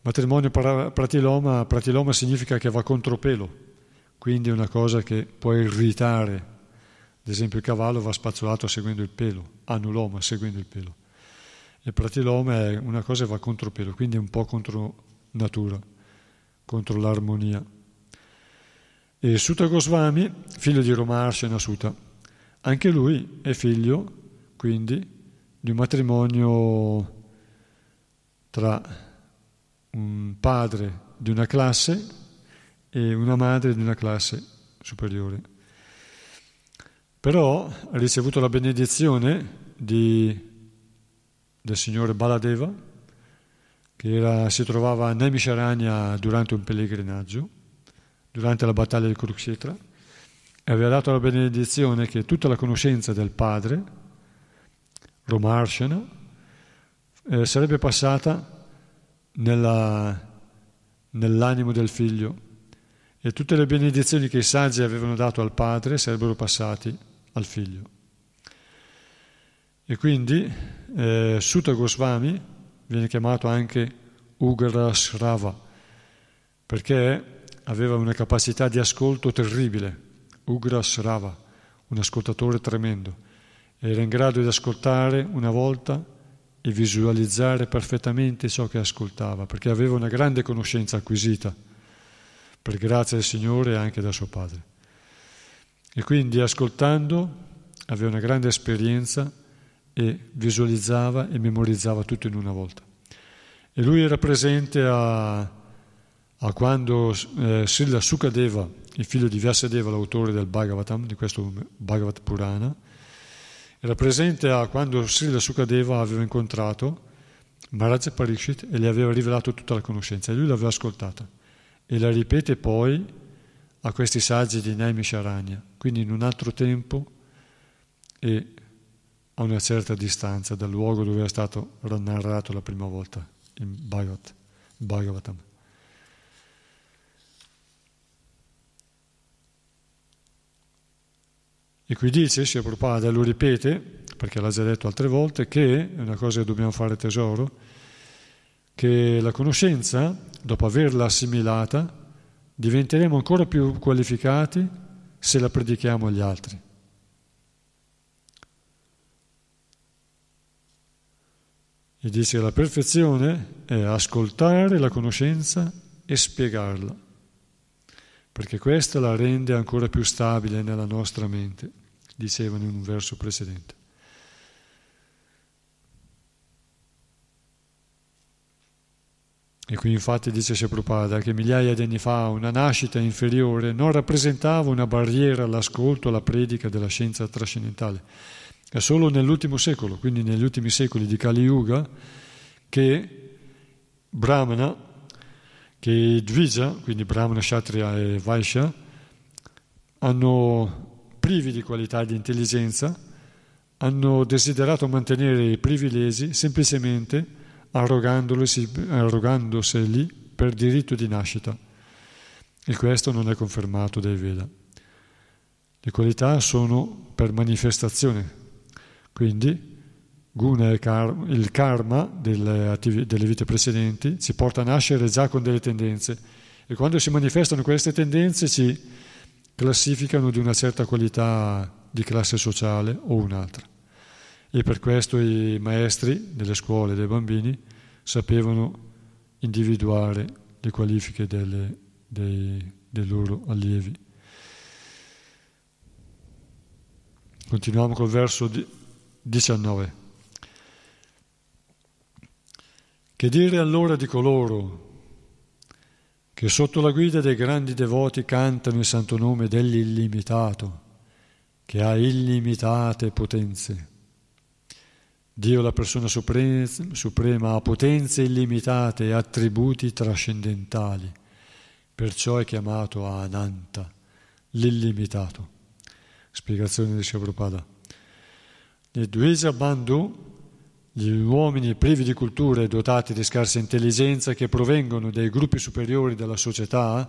Matrimonio pratiloma, pratiloma significa che va contro pelo, quindi è una cosa che può irritare. Ad esempio il cavallo va spazzolato seguendo il pelo, anuloma seguendo il pelo. Il pratiloma è una cosa che va contro pelo, quindi è un po' contro natura, contro l'armonia. E Sutta Goswami, figlio di Romarshana Sutta, anche lui è figlio, quindi, di un matrimonio tra un padre di una classe e una madre di una classe superiore. Però ha ricevuto la benedizione di, del signore Baladeva, che era, si trovava a Nemisharanya durante un pellegrinaggio, durante la battaglia di Kurukshetra, e aveva dato la benedizione che tutta la conoscenza del padre, Romarshana, eh, sarebbe passata nella, nell'animo del figlio e tutte le benedizioni che i saggi avevano dato al padre sarebbero passati al figlio. E quindi eh, Sutta Goswami viene chiamato anche Ugra Srava, perché aveva una capacità di ascolto terribile, Ugra Srava, un ascoltatore tremendo. Era in grado di ascoltare una volta e visualizzare perfettamente ciò che ascoltava, perché aveva una grande conoscenza acquisita per grazia del Signore e anche da suo padre. E quindi ascoltando aveva una grande esperienza e visualizzava e memorizzava tutto in una volta. E lui era presente a, a quando eh, Srila Sukadeva, il figlio di Vyasadeva, l'autore del Bhagavatam, di questo Bhagavat Purana, era presente a quando Srila Sukadeva aveva incontrato Maharaj Parikshit e gli aveva rivelato tutta la conoscenza e lui l'aveva ascoltata e la ripete poi a questi saggi di Naimisharanya, quindi in un altro tempo e a una certa distanza dal luogo dove è stato narrato la prima volta in Bhagavat, Bhagavatam. E qui dice, Sia Prabhupada lo ripete, perché l'ha già detto altre volte, che è una cosa che dobbiamo fare tesoro, che la conoscenza, dopo averla assimilata, diventeremo ancora più qualificati se la predichiamo agli altri. E dice che la perfezione è ascoltare la conoscenza e spiegarla, perché questa la rende ancora più stabile nella nostra mente, dicevano in un verso precedente. E qui infatti dice Prabhupada che migliaia di anni fa una nascita inferiore non rappresentava una barriera all'ascolto, alla predica della scienza trascendentale. È solo nell'ultimo secolo, quindi negli ultimi secoli di Kali Yuga, che Brahmana, che Dvija, quindi Brahmana, Kshatriya e Vaishya, hanno privi di qualità di intelligenza, hanno desiderato mantenere i privilegi semplicemente arrogandoseli per diritto di nascita. E questo non è confermato dai Veda. Le qualità sono per manifestazione, quindi guna è il karma delle, attiv- delle vite precedenti, ci porta a nascere già con delle tendenze e quando si manifestano queste tendenze ci classificano di una certa qualità di classe sociale o un'altra. E per questo i maestri delle scuole dei bambini sapevano individuare le qualifiche delle, dei, dei loro allievi. Continuiamo col verso 19. Che dire allora di coloro che sotto la guida dei grandi devoti cantano il santo nome dell'illimitato, che ha illimitate potenze? Dio, la persona suprema, ha potenze illimitate e attributi trascendentali, perciò è chiamato Ananta, l'illimitato. Spiegazione di Prabhupada. Nel Dvija Bandhu, gli uomini privi di cultura e dotati di scarsa intelligenza che provengono dai gruppi superiori della società,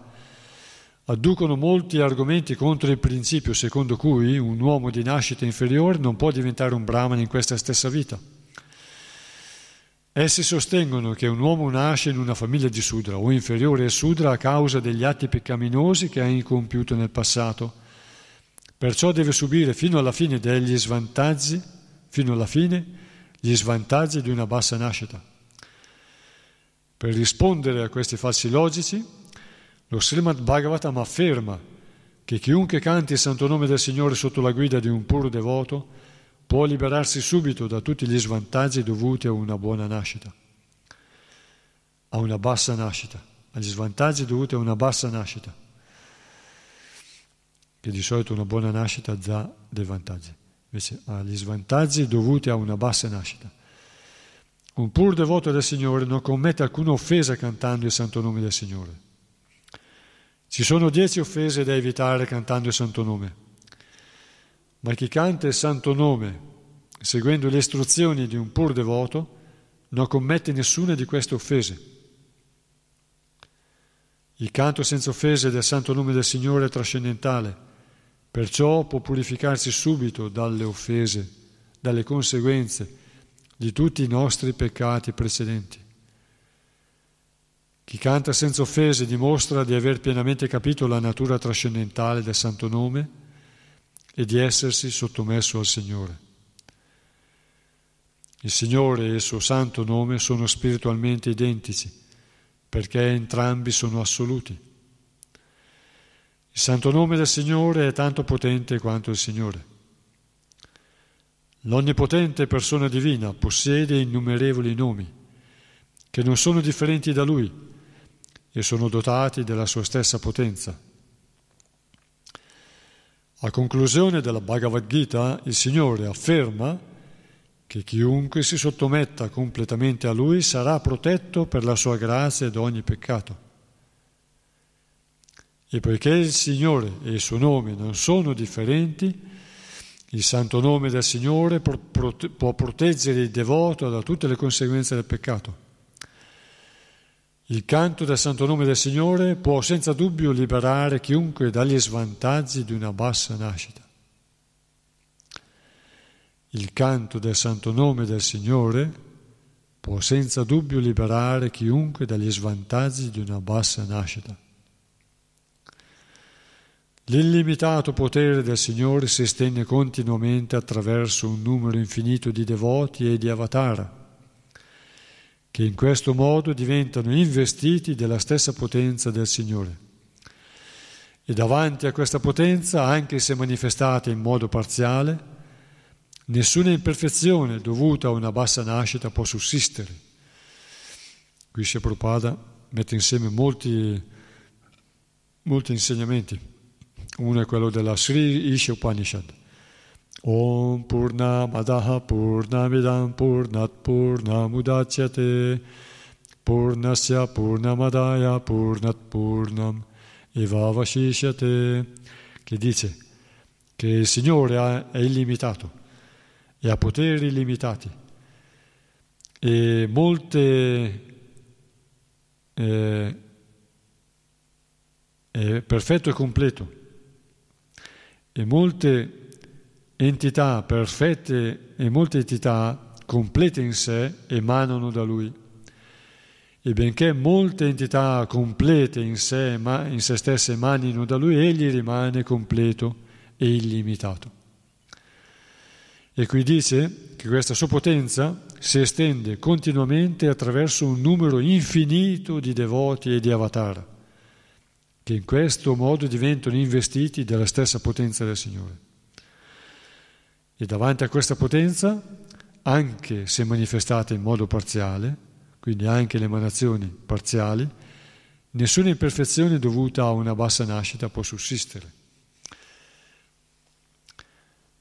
adducono molti argomenti contro il principio secondo cui un uomo di nascita inferiore non può diventare un brahman in questa stessa vita. Essi sostengono che un uomo nasce in una famiglia di Sudra o inferiore a Sudra a causa degli atti peccaminosi che ha incompiuto nel passato. Perciò deve subire fino alla fine degli svantaggi, fino alla fine, gli svantaggi di una bassa nascita. Per rispondere a questi falsi logici, lo Srimad Bhagavatam afferma che chiunque canti il santo nome del Signore sotto la guida di un puro devoto può liberarsi subito da tutti gli svantaggi dovuti a una buona nascita, a una bassa nascita, agli svantaggi dovuti a una bassa nascita, che di solito una buona nascita dà dei vantaggi, invece agli svantaggi dovuti a una bassa nascita. Un pur devoto del Signore non commette alcuna offesa cantando il santo nome del Signore. Ci sono dieci offese da evitare cantando il santo nome, ma chi canta il santo nome seguendo le istruzioni di un pur devoto non commette nessuna di queste offese. Il canto senza offese del santo nome del Signore è trascendentale, perciò può purificarsi subito dalle offese, dalle conseguenze di tutti i nostri peccati precedenti. Chi canta senza offese dimostra di aver pienamente capito la natura trascendentale del santo nome e di essersi sottomesso al Signore. Il Signore e il suo santo nome sono spiritualmente identici, perché entrambi sono assoluti. Il santo nome del Signore è tanto potente quanto il Signore. L'onnipotente persona divina possiede innumerevoli nomi, che non sono differenti da Lui e sono dotati della sua stessa potenza. A conclusione della Bhagavad Gita, il Signore afferma che chiunque si sottometta completamente a Lui sarà protetto per la sua grazia da ogni peccato. E poiché il Signore e il suo nome non sono differenti, il santo nome del Signore può proteggere il devoto da tutte le conseguenze del peccato. Il canto del santo nome del Signore può senza dubbio liberare chiunque dagli svantaggi di una bassa nascita. Il canto del santo nome del Signore può senza dubbio liberare chiunque dagli svantaggi di una bassa nascita. L'illimitato potere del Signore si estende continuamente attraverso un numero infinito di devoti e di avatara, che in questo modo diventano investiti della stessa potenza del Signore. E davanti a questa potenza, anche se manifestata in modo parziale, Nessuna imperfezione dovuta a una bassa nascita può sussistere. Qui Sri Prabhupada mette insieme molti, molti insegnamenti. Uno è quello della Sri Isha Upanishad. Om Purna Madaha Purnat Purna Purnasya Purna Madaya Purnat Purnam Evavashishyate che dice? Che il Signore è illimitato e ha poteri illimitati. E molte eh, è perfetto e completo e molte entità perfette e molte entità complete in sé emanano da lui e benché molte entità complete in sé, in sé stesse emanino da lui, egli rimane completo e illimitato. E qui dice che questa sua potenza si estende continuamente attraverso un numero infinito di devoti e di avatar, che in questo modo diventano investiti della stessa potenza del Signore. E davanti a questa potenza, anche se manifestata in modo parziale, quindi anche le emanazioni parziali, nessuna imperfezione dovuta a una bassa nascita può sussistere.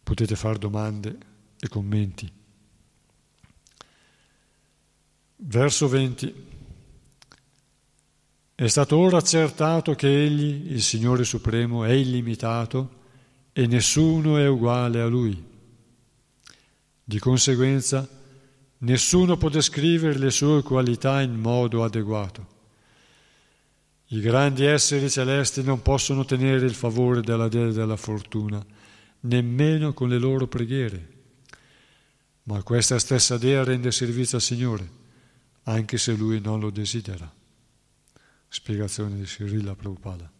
Potete fare domande e commenti. Verso 20. È stato ora accertato che Egli, il Signore Supremo, è illimitato e nessuno è uguale a Lui. Di conseguenza, nessuno può descrivere le sue qualità in modo adeguato. I grandi esseri celesti non possono ottenere il favore della dea della fortuna, nemmeno con le loro preghiere. Ma questa stessa dea rende servizio al Signore, anche se Lui non lo desidera. Spiegazione di Srila Prabhupada.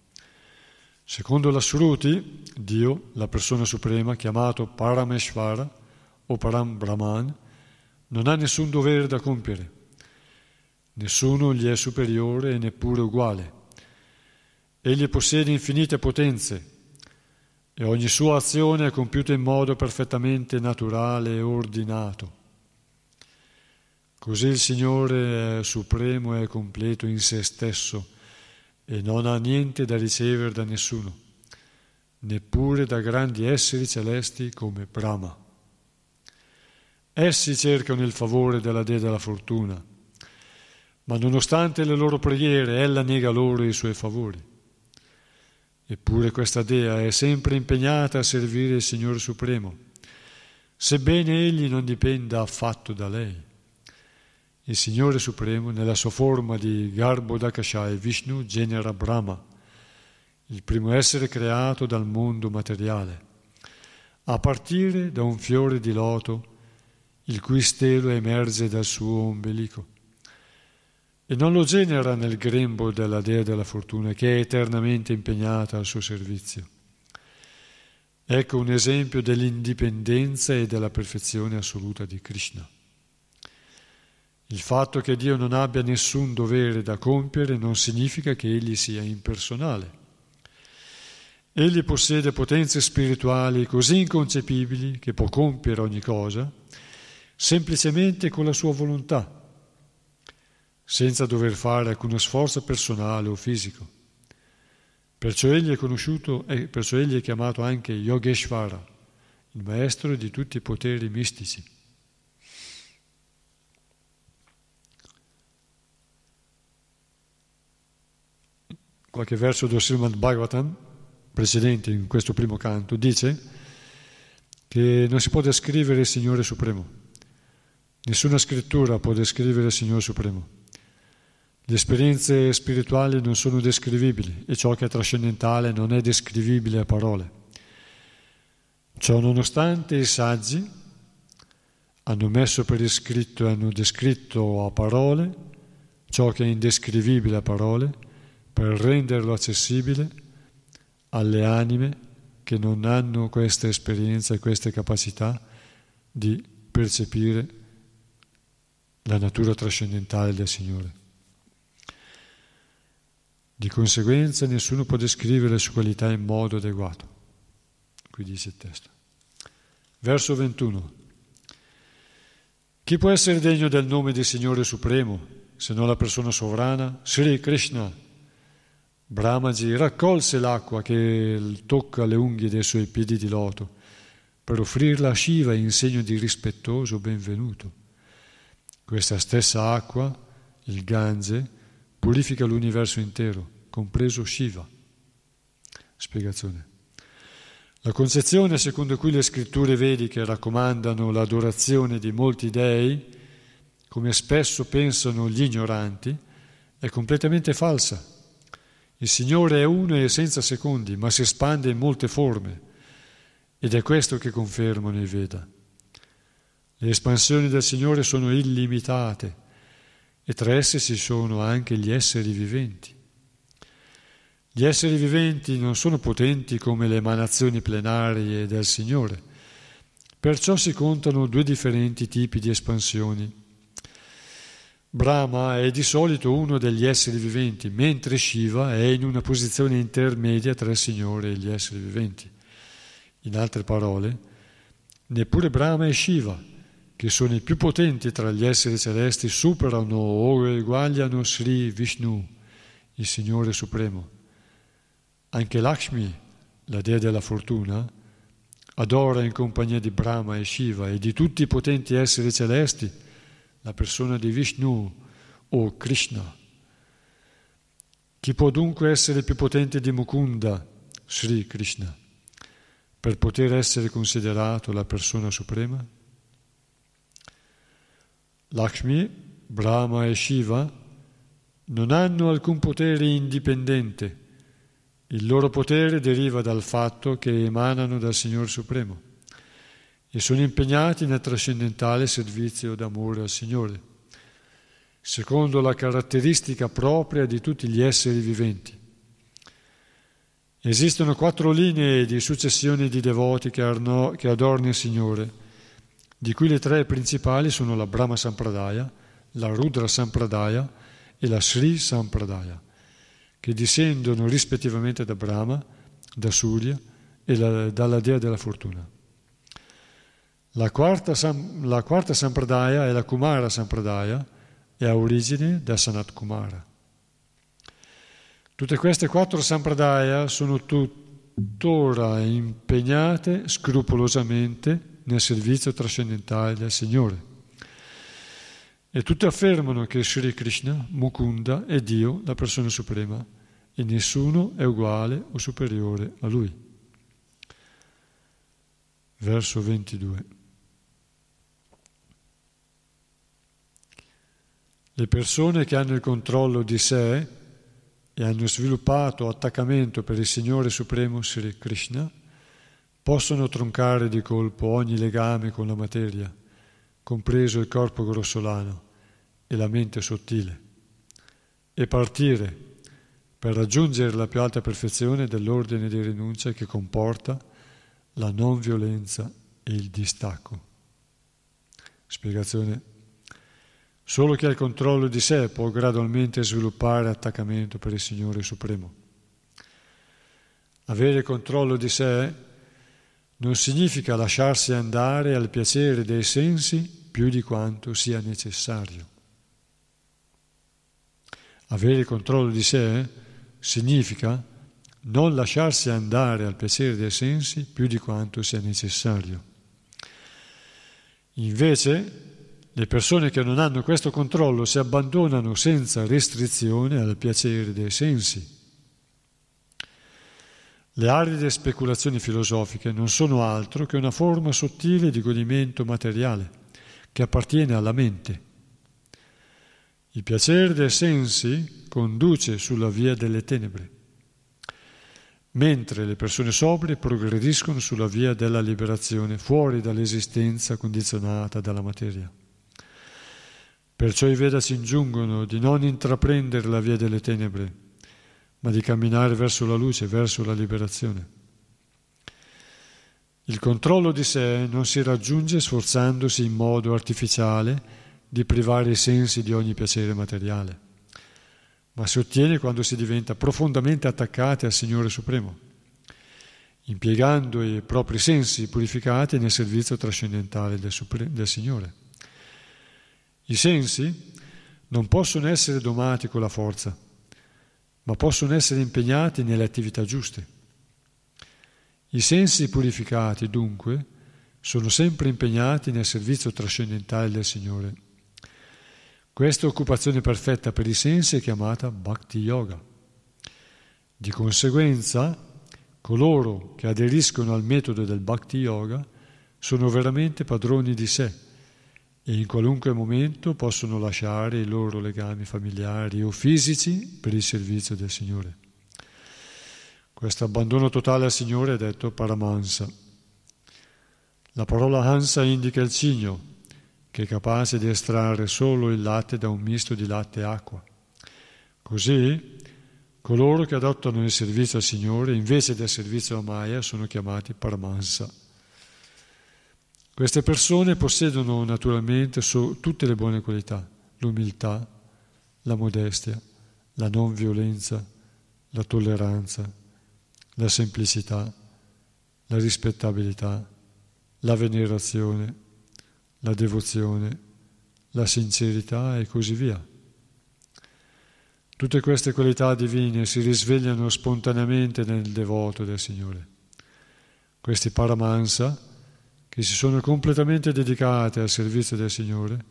Secondo la Sruti, Dio, la persona suprema, chiamato Parameshvara o Param Brahman, non ha nessun dovere da compiere. Nessuno gli è superiore e neppure uguale. Egli possiede infinite potenze e ogni sua azione è compiuta in modo perfettamente naturale e ordinato. Così il Signore è supremo e completo in se stesso e non ha niente da ricevere da nessuno, neppure da grandi esseri celesti come Brahma. Essi cercano il favore della Dea della fortuna, ma nonostante le loro preghiere, ella nega loro i suoi favori. Eppure questa dea è sempre impegnata a servire il Signore Supremo, sebbene egli non dipenda affatto da lei. Il Signore Supremo, nella sua forma di Garbhodakashaya Vishnu, genera Brahma, il primo essere creato dal mondo materiale, a partire da un fiore di loto, il cui stelo emerge dal suo ombelico. E non lo genera nel grembo della dea della fortuna, che è eternamente impegnata al suo servizio. Ecco un esempio dell'indipendenza e della perfezione assoluta di Krishna. Il fatto che Dio non abbia nessun dovere da compiere non significa che Egli sia impersonale. Egli possiede potenze spirituali così inconcepibili che può compiere ogni cosa semplicemente con la sua volontà, senza dover fare alcuno sforzo personale o fisico. Perciò egli è conosciuto e perciò egli è chiamato anche Yogeshvara, il maestro di tutti i poteri mistici. Qualche verso del Srimad Bhagavatam, precedente in questo primo canto, dice che non si può descrivere il Signore Supremo. Nessuna scrittura può descrivere il Signore Supremo. Le esperienze spirituali non sono descrivibili e ciò che è trascendentale non è descrivibile a parole. Ciò nonostante i saggi hanno messo per iscritto e hanno descritto a parole ciò che è indescrivibile a parole per renderlo accessibile alle anime che non hanno questa esperienza e queste capacità di percepire la natura trascendentale del Signore. Di conseguenza nessuno può descrivere le sue qualità in modo adeguato. Qui dice il testo. Verso 21. Chi può essere degno del nome di Signore Supremo se non la persona sovrana? Sri Krishna Brahmaji raccolse l'acqua che tocca le unghie dei suoi piedi di loto per offrirla a Shiva in segno di rispettoso benvenuto. Questa stessa acqua, il Gange, purifica l'universo intero, compreso Shiva. Spiegazione. La concezione secondo cui le scritture vediche raccomandano l'adorazione di molti dei, come spesso pensano gli ignoranti, è completamente falsa. Il Signore è uno e senza secondi, ma si espande in molte forme ed è questo che confermano i Veda. Le espansioni del Signore sono illimitate e tra esse ci sono anche gli esseri viventi. Gli esseri viventi non sono potenti come le emanazioni plenarie del Signore, perciò si contano due differenti tipi di espansioni Brahma è di solito uno degli esseri viventi, mentre Shiva è in una posizione intermedia tra il Signore e gli esseri viventi. In altre parole, neppure Brahma e Shiva, che sono i più potenti tra gli esseri celesti, superano o eguagliano Sri Vishnu, il Signore Supremo. Anche Lakshmi, la dea della fortuna, adora in compagnia di Brahma e Shiva e di tutti i potenti esseri celesti la persona di Vishnu o Krishna. Chi può dunque essere più potente di Mukunda, Sri Krishna, per poter essere considerato la persona suprema? Lakshmi, Brahma e Shiva non hanno alcun potere indipendente. Il loro potere deriva dal fatto che emanano dal Signore Supremo e sono impegnati nel trascendentale servizio d'amore al Signore, secondo la caratteristica propria di tutti gli esseri viventi. Esistono quattro linee di successione di devoti che, arno, che adornano il Signore, di cui le tre principali sono la Brahma Sampradaya, la Rudra Sampradaya e la Sri Sampradaya, che discendono rispettivamente da Brahma, da Surya e la, dalla Dea della Fortuna. La quarta, la quarta Sampradaya è la Kumara Sampradaya e ha origine da Sanat Kumara. Tutte queste quattro Sampradaya sono tuttora impegnate scrupolosamente nel servizio trascendentale del Signore. E tutte affermano che Sri Krishna, Mukunda, è Dio, la persona suprema, e nessuno è uguale o superiore a Lui. Verso 22. Le persone che hanno il controllo di sé e hanno sviluppato attaccamento per il Signore Supremo Sri Krishna possono troncare di colpo ogni legame con la materia, compreso il corpo grossolano e la mente sottile, e partire per raggiungere la più alta perfezione dell'ordine di rinuncia che comporta la non violenza e il distacco. Spiegazione Solo chi ha il controllo di sé può gradualmente sviluppare attaccamento per il Signore Supremo. Avere controllo di sé non significa lasciarsi andare al piacere dei sensi più di quanto sia necessario. Avere controllo di sé significa non lasciarsi andare al piacere dei sensi più di quanto sia necessario. Invece le persone che non hanno questo controllo si abbandonano senza restrizione al piacere dei sensi. Le aride speculazioni filosofiche non sono altro che una forma sottile di godimento materiale che appartiene alla mente. Il piacere dei sensi conduce sulla via delle tenebre, mentre le persone sobrie progrediscono sulla via della liberazione, fuori dall'esistenza condizionata dalla materia. Perciò i Veda si ingiungono di non intraprendere la via delle tenebre, ma di camminare verso la luce, verso la liberazione. Il controllo di sé non si raggiunge sforzandosi in modo artificiale di privare i sensi di ogni piacere materiale, ma si ottiene quando si diventa profondamente attaccati al Signore Supremo, impiegando i propri sensi purificati nel servizio trascendentale del, Supre- del Signore. I sensi non possono essere domati con la forza, ma possono essere impegnati nelle attività giuste. I sensi purificati, dunque, sono sempre impegnati nel servizio trascendentale del Signore. Questa occupazione perfetta per i sensi è chiamata Bhakti Yoga. Di conseguenza, coloro che aderiscono al metodo del Bhakti Yoga sono veramente padroni di sé e in qualunque momento possono lasciare i loro legami familiari o fisici per il servizio del Signore. Questo abbandono totale al Signore è detto paramansa. La parola hansa indica il cigno, che è capace di estrarre solo il latte da un misto di latte e acqua. Così, coloro che adottano il servizio al Signore invece del servizio a Maya sono chiamati paramansa. Queste persone possiedono naturalmente tutte le buone qualità, l'umiltà, la modestia, la non violenza, la tolleranza, la semplicità, la rispettabilità, la venerazione, la devozione, la sincerità e così via. Tutte queste qualità divine si risvegliano spontaneamente nel devoto del Signore. Questi paramansa che si sono completamente dedicate al servizio del Signore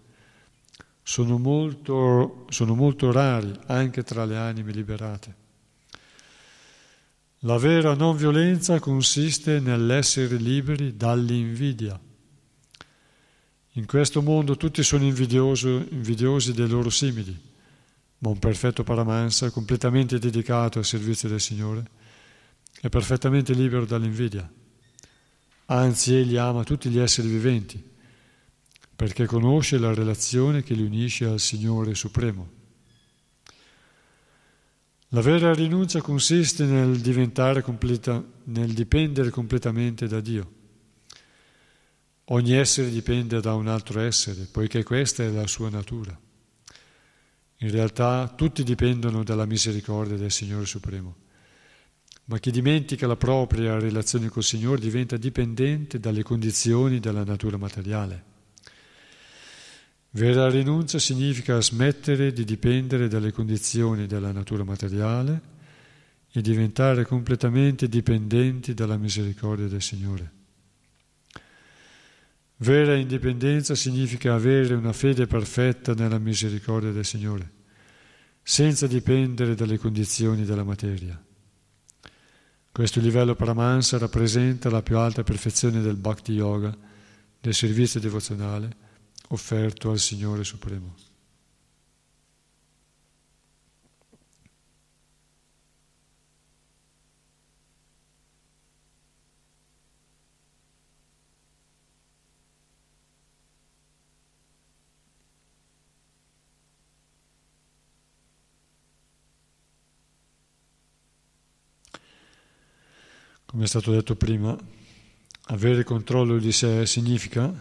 sono molto, sono molto rari anche tra le anime liberate. La vera non violenza consiste nell'essere liberi dall'invidia. In questo mondo tutti sono invidiosi dei loro simili, ma un perfetto Paramansa, completamente dedicato al servizio del Signore, è perfettamente libero dall'invidia. Anzi, egli ama tutti gli esseri viventi, perché conosce la relazione che li unisce al Signore Supremo. La vera rinuncia consiste nel, completa, nel dipendere completamente da Dio. Ogni essere dipende da un altro essere, poiché questa è la sua natura. In realtà tutti dipendono dalla misericordia del Signore Supremo ma chi dimentica la propria relazione col Signore diventa dipendente dalle condizioni della natura materiale. Vera rinuncia significa smettere di dipendere dalle condizioni della natura materiale e diventare completamente dipendenti dalla misericordia del Signore. Vera indipendenza significa avere una fede perfetta nella misericordia del Signore, senza dipendere dalle condizioni della materia. Questo livello Paramansa rappresenta la più alta perfezione del Bhakti Yoga, del servizio devozionale offerto al Signore Supremo. Come è stato detto prima, avere controllo di sé significa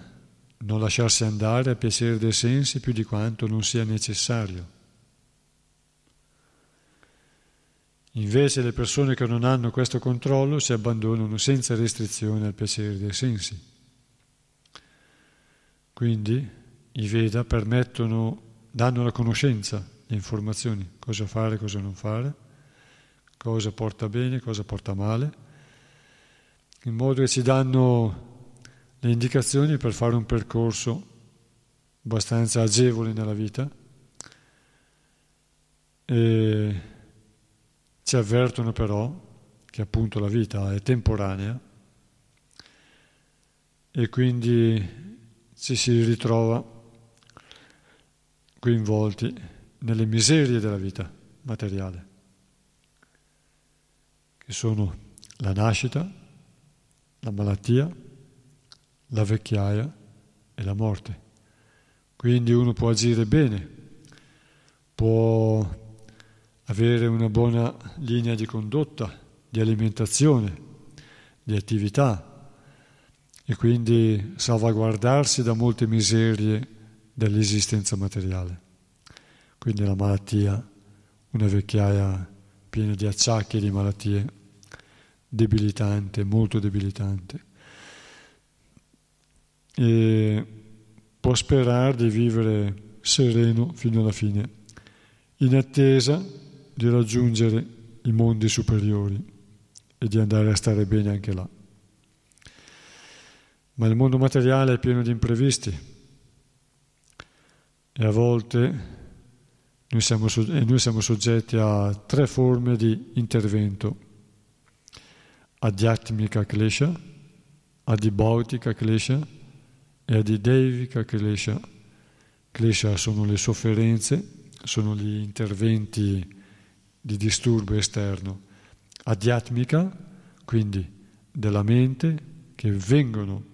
non lasciarsi andare al piacere dei sensi più di quanto non sia necessario. Invece le persone che non hanno questo controllo si abbandonano senza restrizione al piacere dei sensi. Quindi i Veda permettono, danno la conoscenza, le informazioni, cosa fare, cosa non fare, cosa porta bene, cosa porta male, in modo che ci danno le indicazioni per fare un percorso abbastanza agevole nella vita. E ci avvertono però che appunto la vita è temporanea e quindi ci si ritrova coinvolti nelle miserie della vita materiale, che sono la nascita, la malattia, la vecchiaia e la morte. Quindi uno può agire bene, può avere una buona linea di condotta, di alimentazione, di attività e quindi salvaguardarsi da molte miserie dell'esistenza materiale. Quindi la malattia, una vecchiaia piena di acciacchi e di malattie, debilitante, molto debilitante. E può sperare di vivere sereno fino alla fine, in attesa di raggiungere i mondi superiori e di andare a stare bene anche là. Ma il mondo materiale è pieno di imprevisti e a volte noi siamo, noi siamo soggetti a tre forme di intervento. Adhyatmika klesha, adibautika klesha e adidevika klesha. Klesha sono le sofferenze, sono gli interventi di disturbo esterno, adiatmica, quindi della mente, che vengono,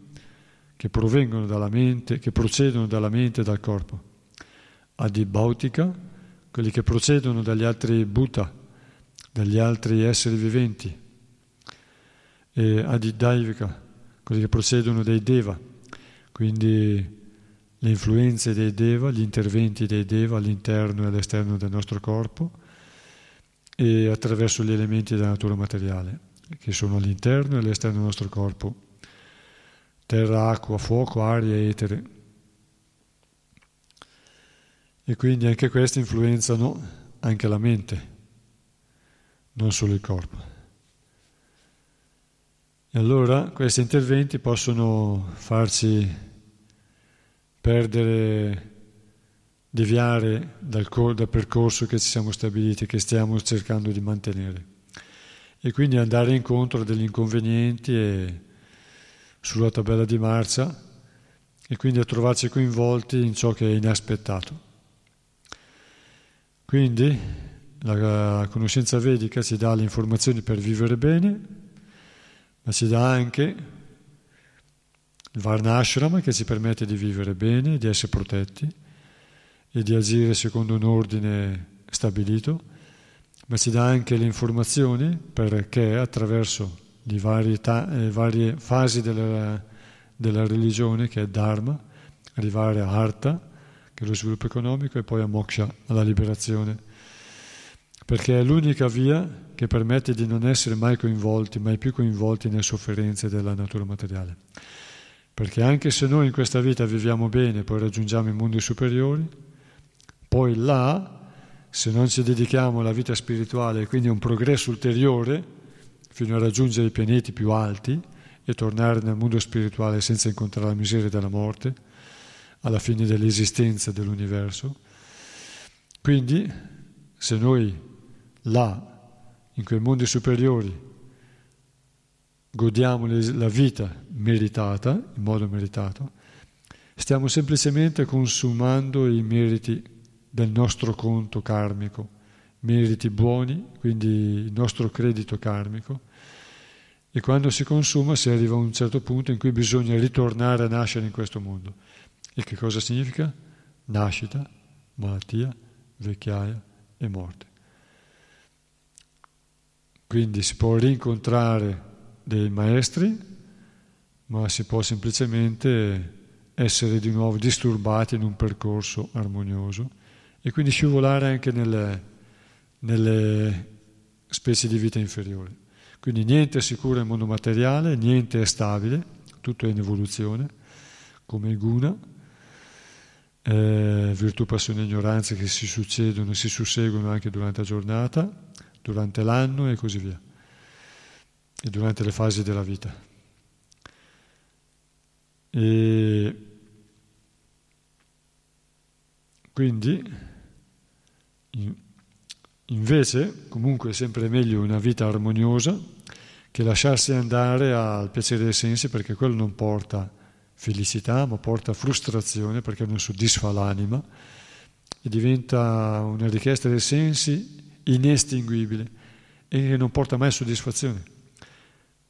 che provengono dalla mente, che procedono dalla mente e dal corpo, adibautica, quelli che procedono dagli altri Buddha, dagli altri esseri viventi, e adidaivika, quelli che procedono dai Deva, quindi le influenze dei Deva, gli interventi dei Deva all'interno e all'esterno del nostro corpo, e attraverso gli elementi della natura materiale, che sono all'interno e all'esterno del nostro corpo, terra, acqua, fuoco, aria etere. E quindi anche questi influenzano anche la mente, non solo il corpo. E allora questi interventi possono farci perdere deviare dal, dal percorso che ci siamo stabiliti, che stiamo cercando di mantenere. E quindi andare incontro a degli inconvenienti e, sulla tabella di marcia e quindi a trovarci coinvolti in ciò che è inaspettato. Quindi la conoscenza vedica ci dà le informazioni per vivere bene, ma ci dà anche il Varnashrama che ci permette di vivere bene, di essere protetti, e di agire secondo un ordine stabilito, ma ci dà anche le informazioni perché attraverso le varie, ta- le varie fasi della, della, religione, che è Dharma, arrivare a Artha, che è lo sviluppo economico, e poi a Moksha, alla liberazione, perché è l'unica via che permette di non essere mai coinvolti, mai più coinvolti nelle sofferenze della natura materiale. Perché anche se noi in questa vita viviamo bene, poi raggiungiamo i mondi superiori, poi là, se non ci dedichiamo alla vita spirituale, quindi a un progresso ulteriore, fino a raggiungere i pianeti più alti e tornare nel mondo spirituale senza incontrare la miseria della morte, alla fine dell'esistenza dell'universo. Quindi, se noi là, in quei mondi superiori, godiamo la vita meritata, in modo meritato, stiamo semplicemente consumando i meriti del nostro conto karmico, meriti buoni, quindi il nostro credito karmico, e quando si consuma si arriva a un certo punto in cui bisogna ritornare a nascere in questo mondo. E che cosa significa? Nascita, malattia, vecchiaia e morte. Quindi si può rincontrare dei maestri, ma si può semplicemente essere di nuovo disturbati in un percorso armonioso e quindi scivolare anche nelle, nelle specie di vita inferiori. Quindi niente è sicuro nel mondo materiale, niente è stabile, tutto è in evoluzione, come il guna, eh, virtù, passione e ignoranza che si succedono e si susseguono anche durante la giornata, durante l'anno e così via, e durante le fasi della vita. E quindi Invece, comunque, è sempre meglio una vita armoniosa che lasciarsi andare al piacere dei sensi perché quello non porta felicità, ma porta frustrazione perché non soddisfa l'anima e diventa una richiesta dei sensi inestinguibile e che non porta mai soddisfazione.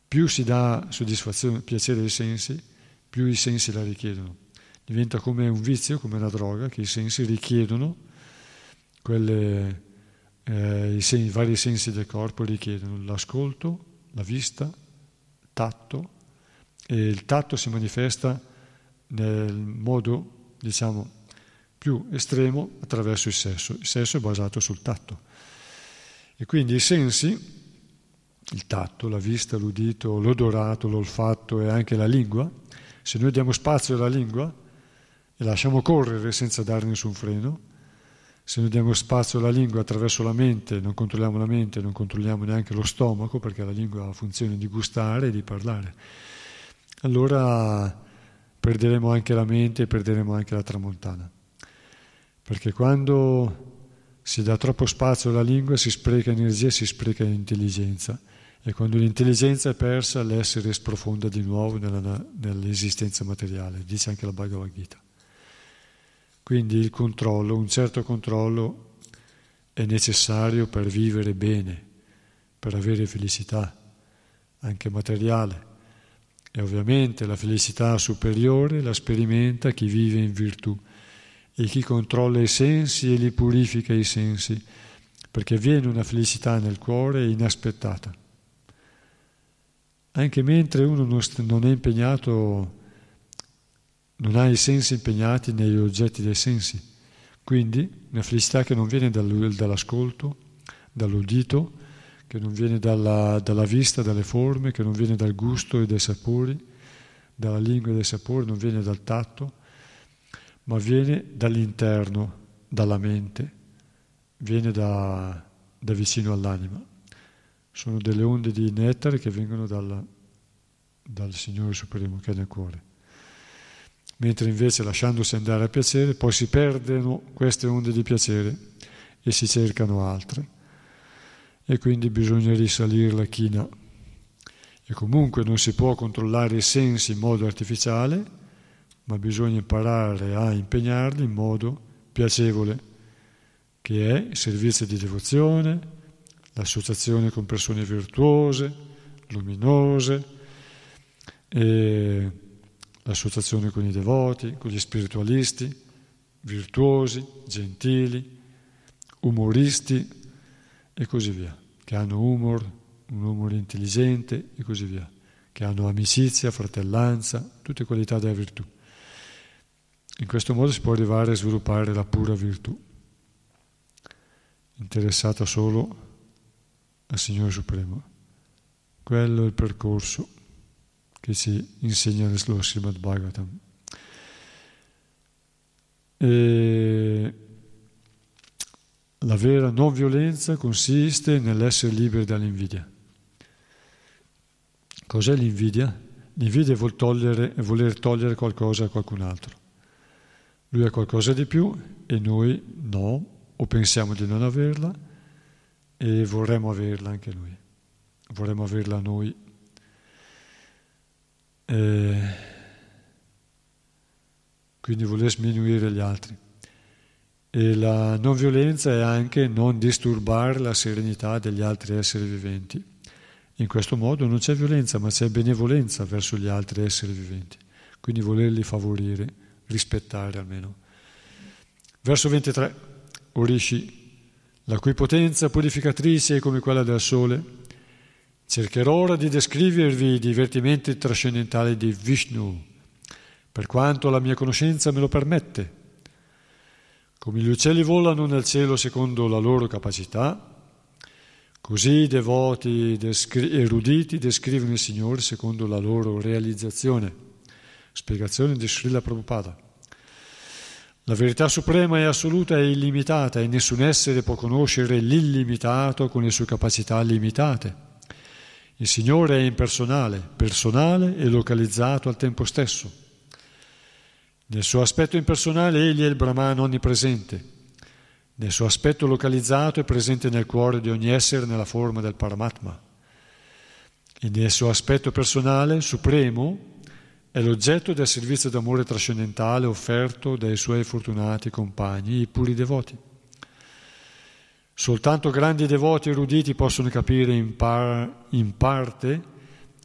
Più si dà soddisfazione, piacere ai sensi, più i sensi la richiedono. Diventa come un vizio, come una droga, che i sensi richiedono quelle eh, i, sen- i, vari sensi del corpo richiedono l'ascolto, la vista, il tatto e il tatto si manifesta nel modo, diciamo, più estremo attraverso il sesso. Il sesso è basato sul tatto. E quindi i sensi, il tatto, la vista, l'udito, l'odorato, l'olfatto e anche la lingua, se noi diamo spazio alla lingua e lasciamo correre senza dare nessun freno, se noi diamo spazio alla lingua attraverso la mente, non controlliamo la mente, non controlliamo neanche lo stomaco, perché la lingua ha la funzione di gustare e di parlare, allora perderemo anche la mente e perderemo anche la tramontana. Perché quando si dà troppo spazio alla lingua si spreca energia e si spreca intelligenza. E quando l'intelligenza è persa, l'essere sprofonda di nuovo nella, nell'esistenza materiale, dice anche la Bhagavad Gita. Quindi il controllo, un certo controllo è necessario per vivere bene, per avere felicità, anche materiale. E ovviamente la felicità superiore la sperimenta chi vive in virtù e chi controlla i sensi e li purifica i sensi, perché viene una felicità nel cuore inaspettata. Anche mentre uno non è impegnato non ha i sensi impegnati negli oggetti dei sensi. Quindi una felicità che non viene dall'ascolto, dall'udito, che non viene dalla, dalla, vista, dalle forme, che non viene dal gusto e dai sapori, dalla lingua e dai sapori, non viene dal tatto, ma viene dall'interno, dalla mente, viene da, da vicino all'anima. Sono delle onde di nettare che vengono dalla, dal Signore Supremo che è nel cuore mentre invece lasciandosi andare a piacere poi si perdono queste onde di piacere e si cercano altre. E quindi bisogna risalire la china. E comunque non si può controllare i sensi in modo artificiale, ma bisogna imparare a impegnarli in modo piacevole, che è il servizio di devozione, l'associazione con persone virtuose, luminose, l'associazione con i devoti, con gli spiritualisti, virtuosi, gentili, umoristi e così via, che hanno humor, un umore intelligente e così via, che hanno amicizia, fratellanza, tutte qualità della virtù. In questo modo si può arrivare a sviluppare la pura virtù, interessata solo al Signore Supremo. Quello è il percorso che ci insegna lo Srimad Bhagavatam. E la vera non violenza consiste nell'essere liberi dall'invidia. Cos'è l'invidia? L'invidia è voler togliere qualcosa a qualcun altro. Lui ha qualcosa di più e noi no, o pensiamo di non averla e vorremmo averla anche noi. Vorremmo averla noi eh, quindi voler sminuire gli altri. E la non violenza è anche non disturbare la serenità degli altri esseri viventi. In questo modo non c'è violenza, ma c'è benevolenza verso gli altri esseri viventi. Quindi volerli favorire, rispettare almeno. Verso 23. Orishi, la cui potenza purificatrice è come quella del sole, Cercherò ora di descrivervi i divertimenti trascendentali di Vishnu, per quanto la mia conoscenza me lo permette. Come gli uccelli volano nel cielo secondo la loro capacità, così i devoti descri- eruditi descrivono il Signore secondo la loro realizzazione. Spiegazione di Srila Prabhupada. La verità suprema e assoluta è illimitata e nessun essere può conoscere l'illimitato con le sue capacità limitate. Il Signore è impersonale, personale e localizzato al tempo stesso. Nel suo aspetto impersonale egli è il Brahman onnipresente. Nel suo aspetto localizzato è presente nel cuore di ogni essere nella forma del Paramatma. E nel suo aspetto personale, supremo, è l'oggetto del servizio d'amore trascendentale offerto dai suoi fortunati compagni, i puri devoti. Soltanto grandi devoti eruditi possono capire in, par- in parte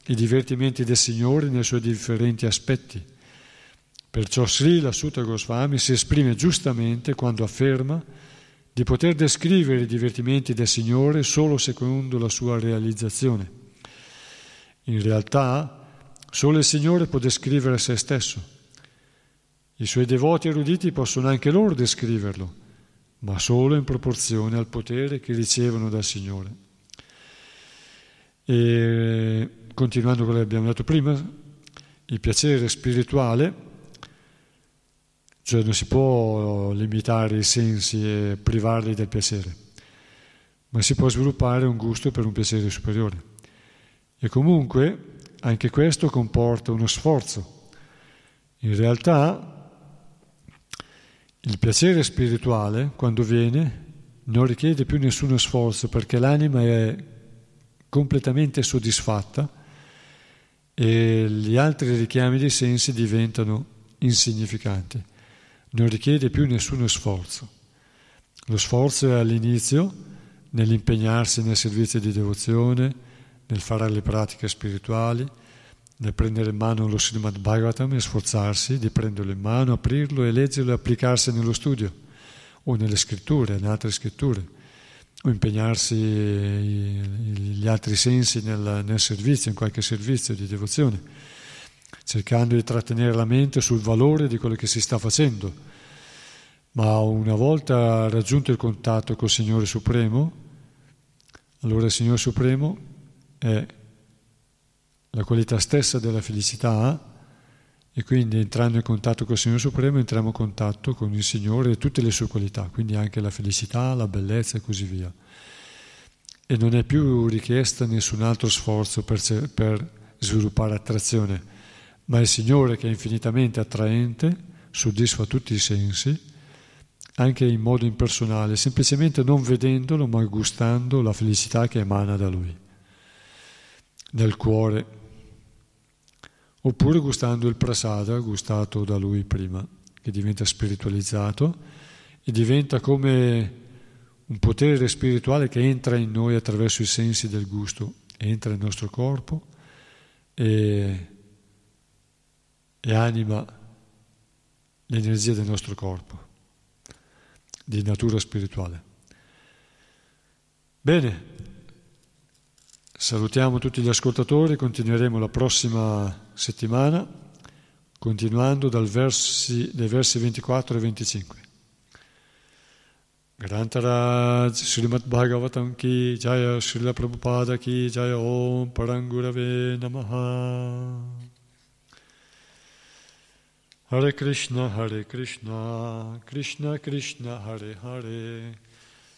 i divertimenti del Signore nei suoi differenti aspetti. Perciò Srila Sutta Goswami si esprime giustamente quando afferma di poter descrivere i divertimenti del Signore solo secondo la sua realizzazione. In realtà, Solo il Signore può descrivere se stesso. I suoi devoti eruditi possono anche loro descriverlo, ma solo in proporzione al potere che ricevono dal Signore. E continuando quello che abbiamo detto prima, il piacere spirituale, cioè non si può limitare i sensi e privarli del piacere, ma si può sviluppare un gusto per un piacere superiore. E comunque anche questo comporta uno sforzo. In realtà il piacere spirituale, quando viene, non richiede più nessuno sforzo perché l'anima è completamente soddisfatta e gli altri richiami dei sensi diventano insignificanti. Non richiede più nessuno sforzo. Lo sforzo è all'inizio nell'impegnarsi nel servizio di devozione, nel fare le pratiche spirituali, nel prendere in mano lo Srimad Bhagavatam e sforzarsi di prenderlo in mano, aprirlo e leggerlo e applicarsi nello studio o nelle scritture, in altre scritture, o impegnarsi gli altri sensi nel, nel servizio, in qualche servizio di devozione, cercando di trattenere la mente sul valore di quello che si sta facendo. Ma una volta raggiunto il contatto col Signore Supremo, allora il Signore Supremo è la qualità stessa della felicità e quindi entrando in contatto con il Signore Supremo entriamo in contatto con il Signore e tutte le sue qualità, quindi anche la felicità, la bellezza e così via. E non è più richiesta nessun altro sforzo per, per sviluppare attrazione, ma il Signore che è infinitamente attraente, soddisfa tutti i sensi, anche in modo impersonale, semplicemente non vedendolo ma gustando la felicità che emana da Lui nel cuore, oppure gustando il prasada gustato da lui prima, che diventa spiritualizzato e diventa come un potere spirituale che entra in noi attraverso i sensi del gusto, entra nel nostro corpo e, e anima l'energia del nostro corpo, di natura spirituale. Bene, Salutiamo tutti gli ascoltatori, continueremo la prossima settimana, continuando versi, dai versi 24 e 25. Grantaraj Srimad Bhagavatam ki Jaya Srila Prabhupada ki Jaya Om Parangurave Namaha Hare Krishna Hare Krishna Krishna Krishna Hare Hare